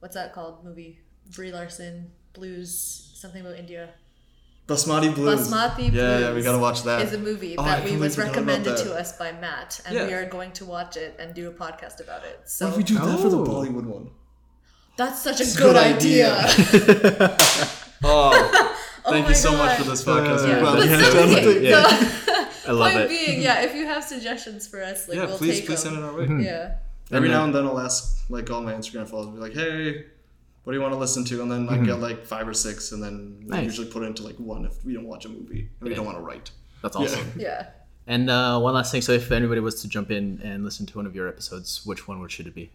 what's that called movie? Brie Larson Blues something about India. Basmati Blues. Basmati Yeah, yeah, we gotta watch that. Is a movie Oh, I that we was recommended to us by Matt, and Yeah. we are going to watch it and do a podcast about it. So What if we do that for the Oh. Bollywood one? that's such a a good, good idea. idea. <laughs> <laughs> Oh, thank my you so God. much for this podcast. Uh, Yeah, I'm glad but we had still, done okay, it. Yeah. so- <laughs> I love point it. being, yeah, if you have suggestions for us, like Yeah, we'll please, take please send them. it our way. Mm-hmm. Yeah. Every And now and then I'll ask like all my Instagram followers, be like, hey, what do you want to listen to? And then I get like five or six, and then we Mm-hmm. Nice. usually put it into like one if we don't watch a movie and we don't want to write. That's awesome. Yeah. And uh, one last thing. So, if anybody was to jump in and listen to one of your episodes, which one would should it be?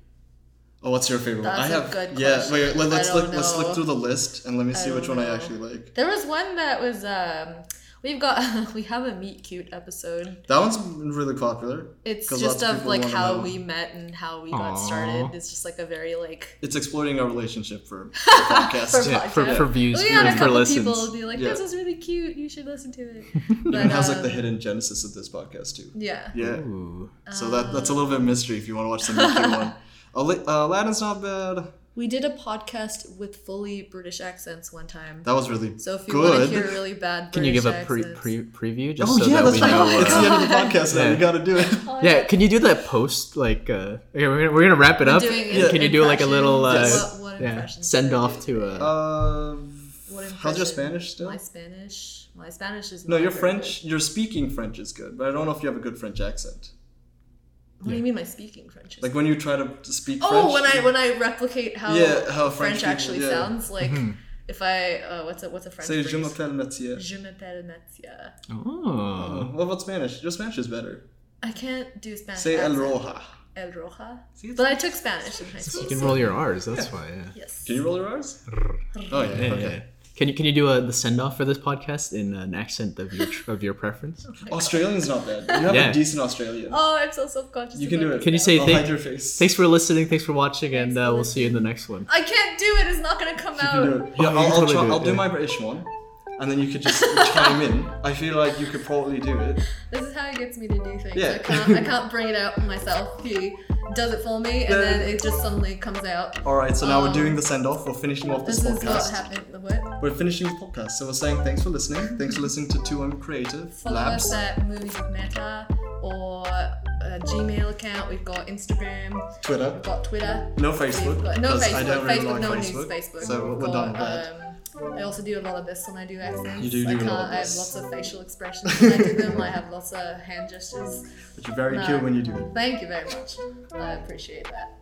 Oh, what's your favorite? one? That's I a have. good yeah, question. wait, let, us don't look. Let's look through the list and let me see don't which one I actually like. There was one that was um we've got <laughs> we have a meet cute episode. That one's really popular. It's just lots of of like how we met and how we got started. It's just like a very like It's exploiting our relationship for <laughs> a podcast. For <laughs> Yeah, for, podcast. for views we had a for couple listens. people be like, Yeah. "This is really cute. You should listen to it." Even But, has like the um, hidden genesis of this podcast too. Yeah. Yeah. Ooh. So that that's a little bit of mystery if you want to watch the Mickey one. Ala- uh, Aladdin's not bad. We did a podcast with fully British accents one time. That was really good. So if you want to good. hear really bad, Can you give a pre, pre preview just oh so yeah, that that's we right. know? it's uh, the end of the podcast now. Yeah. We got to do it. <laughs> Oh, yeah, can you do that post like? Uh, okay, we're gonna, we're gonna wrap it We're up. doing And can you do like a little uh, impressions. What- what yeah, send off to a? Uh, What how's your? Spanish still? My Spanish, my Spanish is No, not your very French, your speaking French is good, but I don't know if you have a good French accent. Good. What do you mean my speaking French is? Like when you try to speak French? oh, French. when I when I replicate how, Yeah, how French, French people- actually yeah. sounds like if I uh, what's a what's a French say phrase? je m'appelle Mathieu. Je m'appelle Mathia. Oh. What about Spanish? Your Spanish is better. I can't do Spanish. Say el roja. El Roja. See, But I took Spanish in high school. You can roll your R's. That's why. Yeah. Yes. Can you roll your R's? Oh yeah. Yeah, okay. Yeah. Can you can you do a, the send off for this podcast in an accent of your of your preference? <laughs> Australian's not bad. You have Yeah. a decent Australian. Oh, I'm so self-conscious. You can do it. Can you say I'll thank- your face. Thanks for listening. Thanks for watching, and uh, we'll see you in the next one. I can't do it. It's not gonna come You out. can do it. Oh, Yeah, you I'll, I'll, totally try, do it, I'll do my British one, and then you could just <laughs> chime in. I feel like you could probably do it. This is how he gets me to do things. Yeah. I can't. I can't bring it out myself. He does it for me, and No. then it just suddenly comes out. All right, so now we're Um, doing the send off. We're finishing off this, This is what podcast. happened. The what? We're finishing the podcast, so we're saying thanks for listening. Thanks for listening to 2M Creative Follow Labs. us at Movies with Meta or a Gmail account. We've got Instagram. Twitter. We've got Twitter. No Facebook. got, no Facebook. I don't really Facebook. like no one Facebook. Facebook. So we're, we're done with that. Um, I also do a lot of this when I do accents. You do do I a can't. lot of I have lots of facial expressions when I do them. I have lots of hand gestures. But you're very no. cute when you do it. Thank you very much. I appreciate that.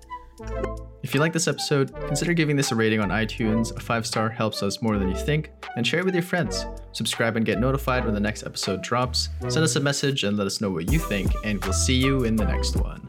If you like this episode, consider giving this a rating on iTunes. A five star helps us more than you think, and share it with your friends. Subscribe and get notified when the next episode drops. Send us a message and let us know what you think, and we'll see you in the next one.